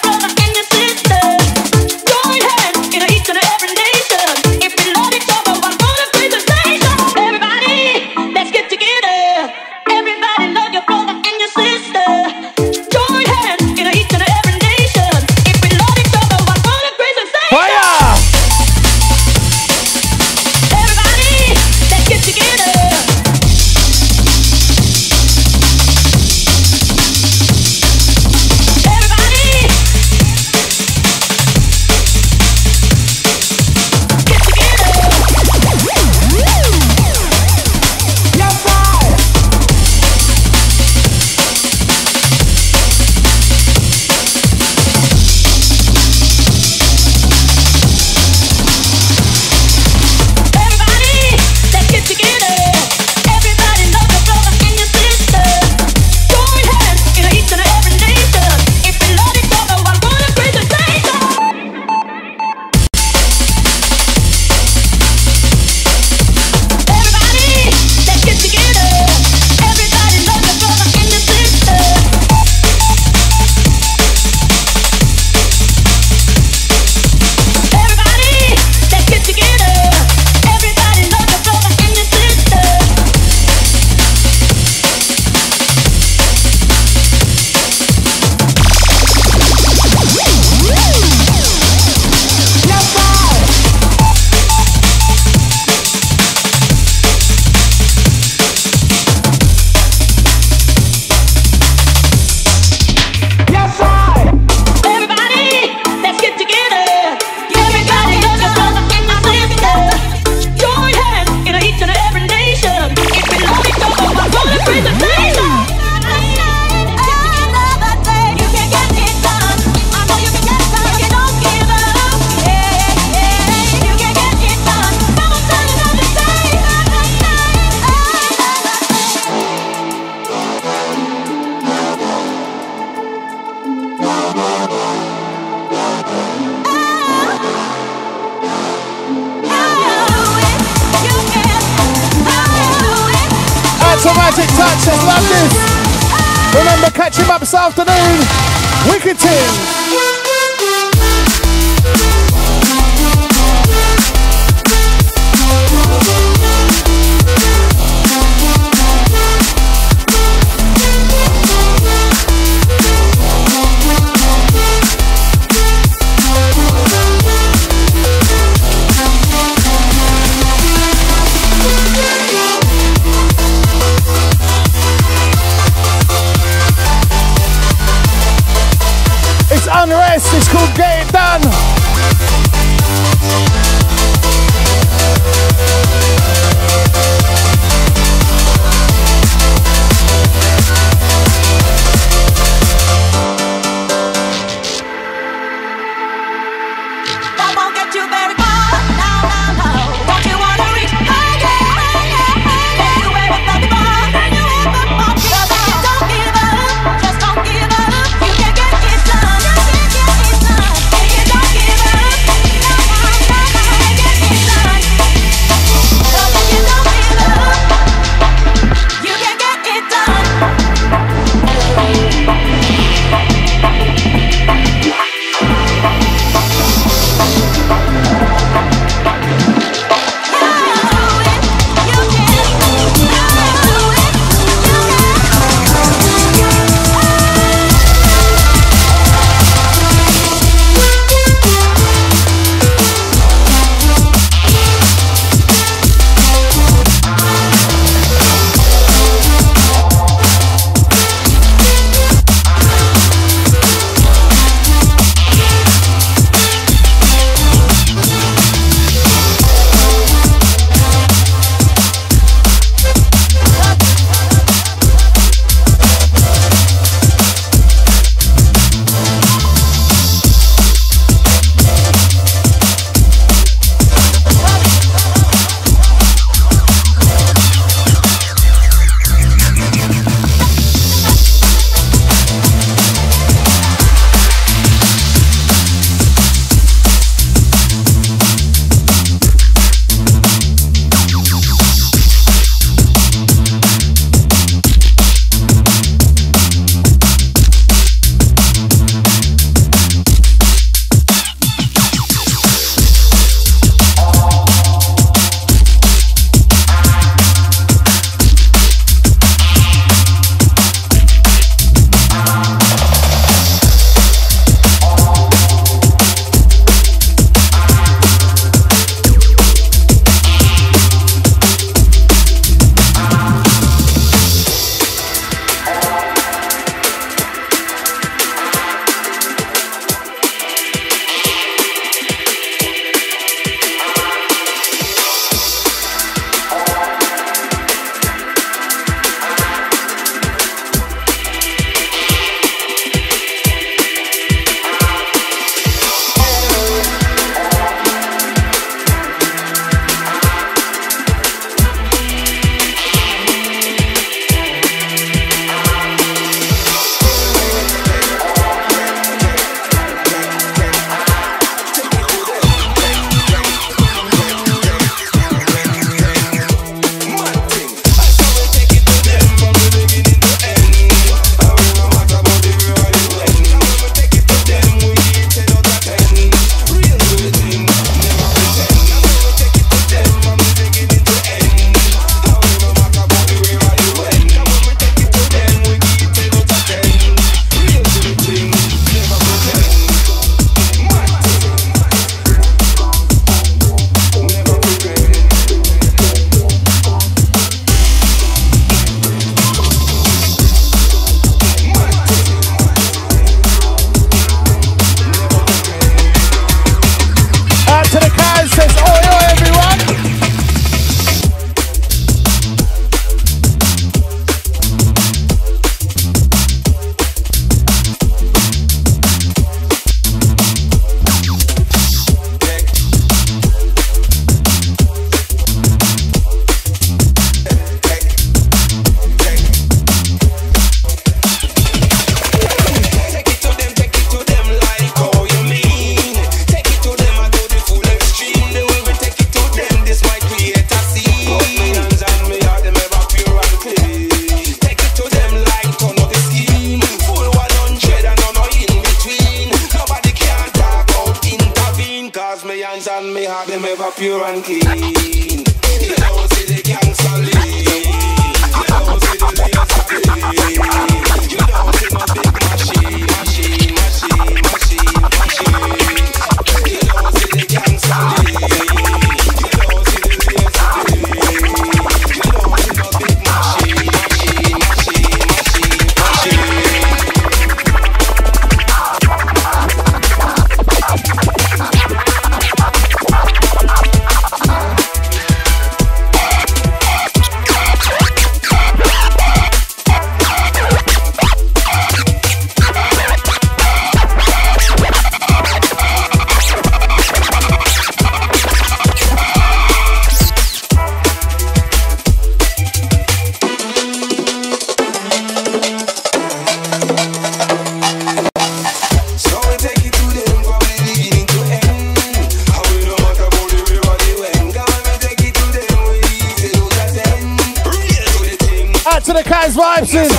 Kaz Vibes in.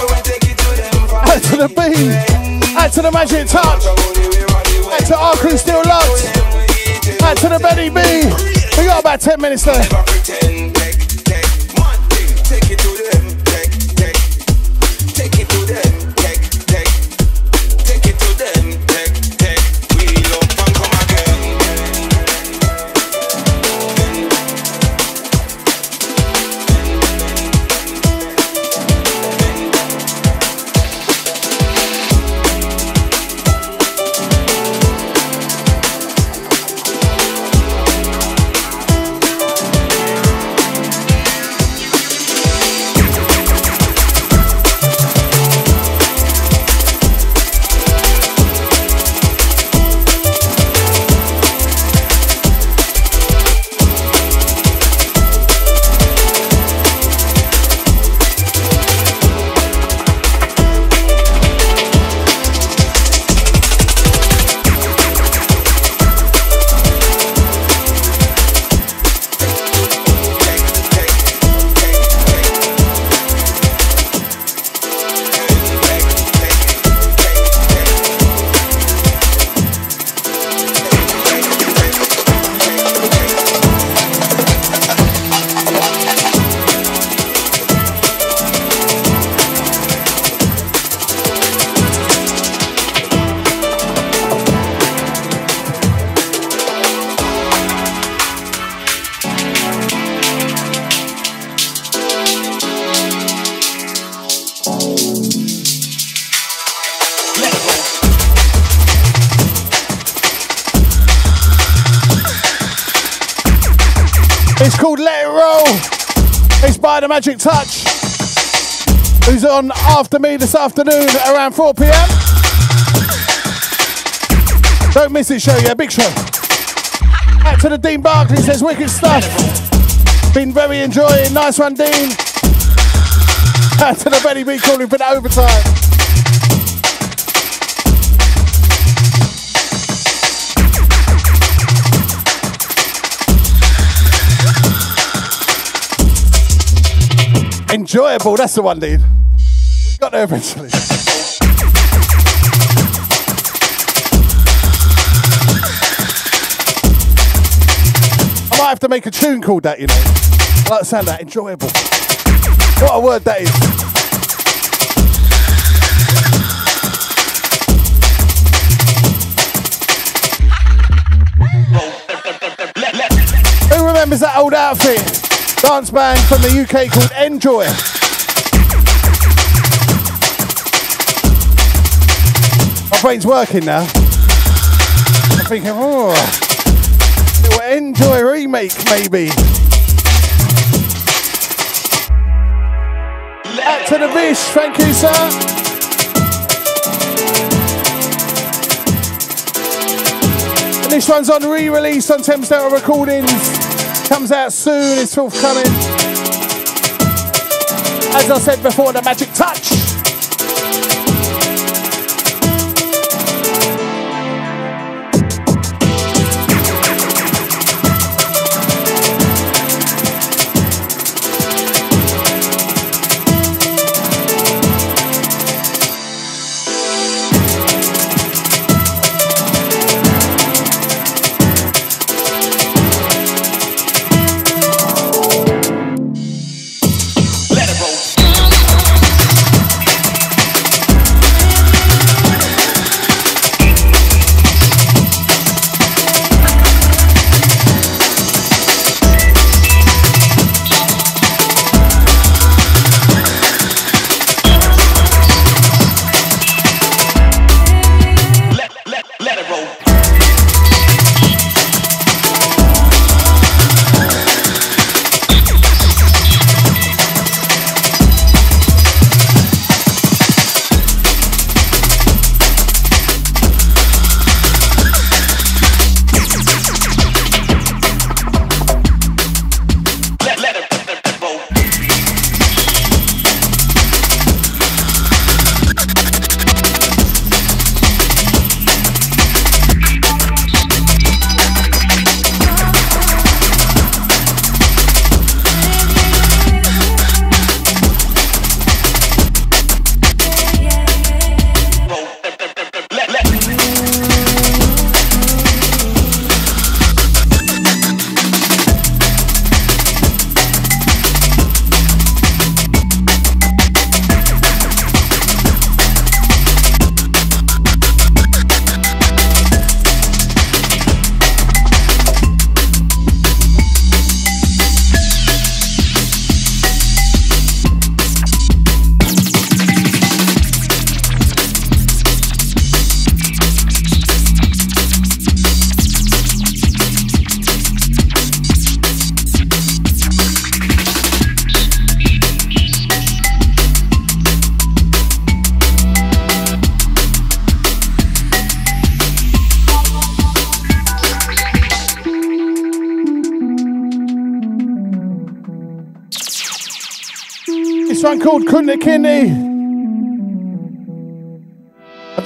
Out to the Bean. Out to the Magic Touch. Out to our crew still locked. Out to the Benny B. We got about 10 minutes left. Magic Touch. Who's on after me this afternoon around 4 pm? Don't miss it, show, yeah, big show. Back to the Dean Barkley says wicked stuff. Been very enjoying. Nice one, Dean. Back to the Benny B calling for the overtime. Enjoyable, that's the one, dude. We got there eventually. I might have to make a tune called that, you know. I like the sound that, enjoyable. What a word that is. Who remembers that old outfit? Dance band from the UK called N-Joi. My brain's working now. I'm thinking, oh, little N-Joi remake maybe. Back to the Vish, thank you, sir. And this one's on re-release on Thames Delta Recordings. Comes out soon, it's forthcoming. As I said before, the magic touch.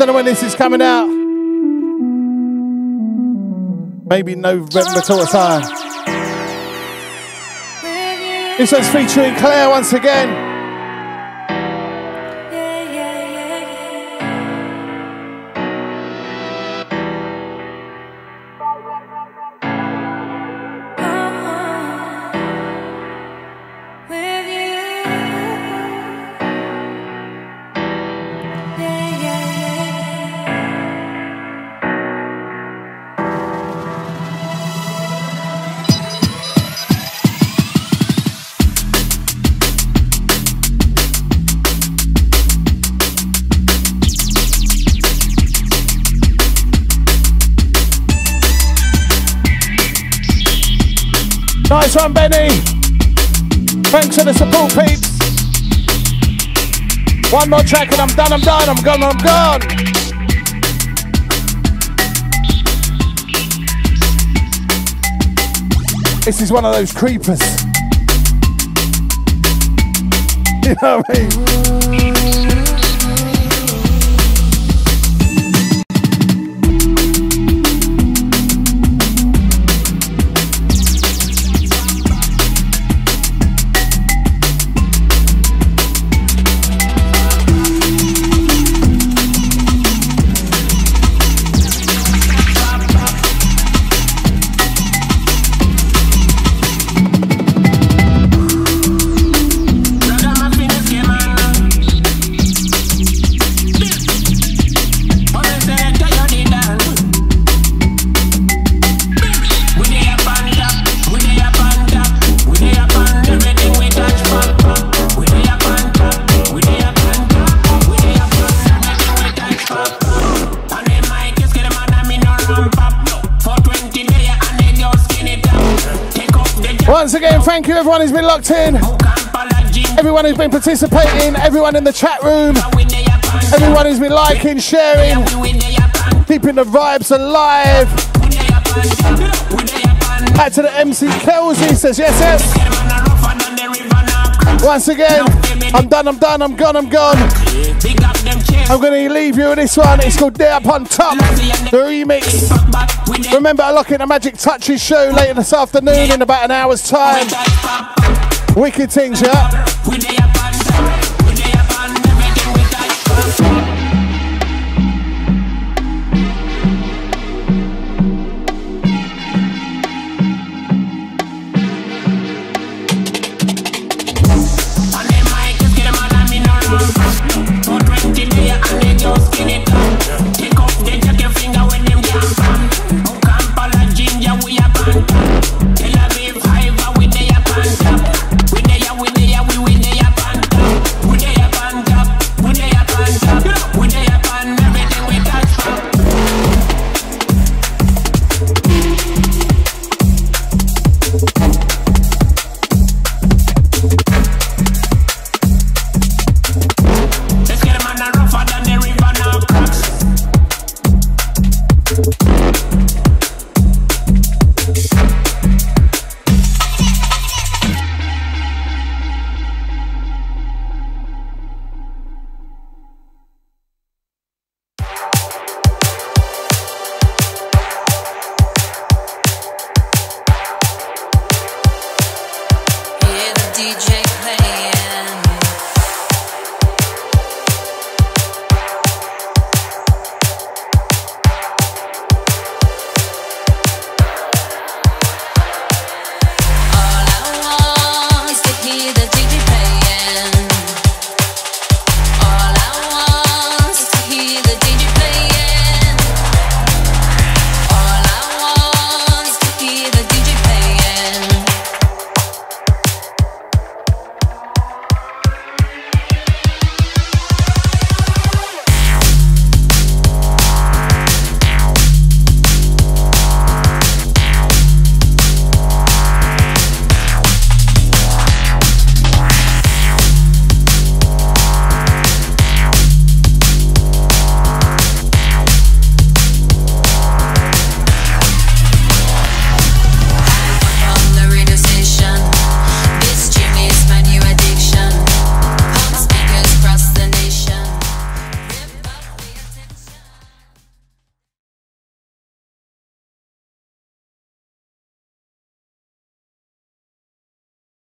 Don't know when this is coming out. Maybe November sort of time. This one's featuring Claire once again. One more track and I'm done, I'm done, I'm gone, I'm gone. This is one of those creepers. You know what I mean? Thank you everyone who's been locked in. Everyone who's been participating, everyone in the chat room, everyone who's been liking, sharing, keeping the vibes alive. Back to the MC Kelsey says yes, yes. Once again, I'm done, I'm done, I'm gone, I'm gone. I'm to leave you with this one. It's called Day Up on Top, the remix. Remember, I lock in a Magic Touches show later this afternoon in about an hour's time. Wicked things, yeah?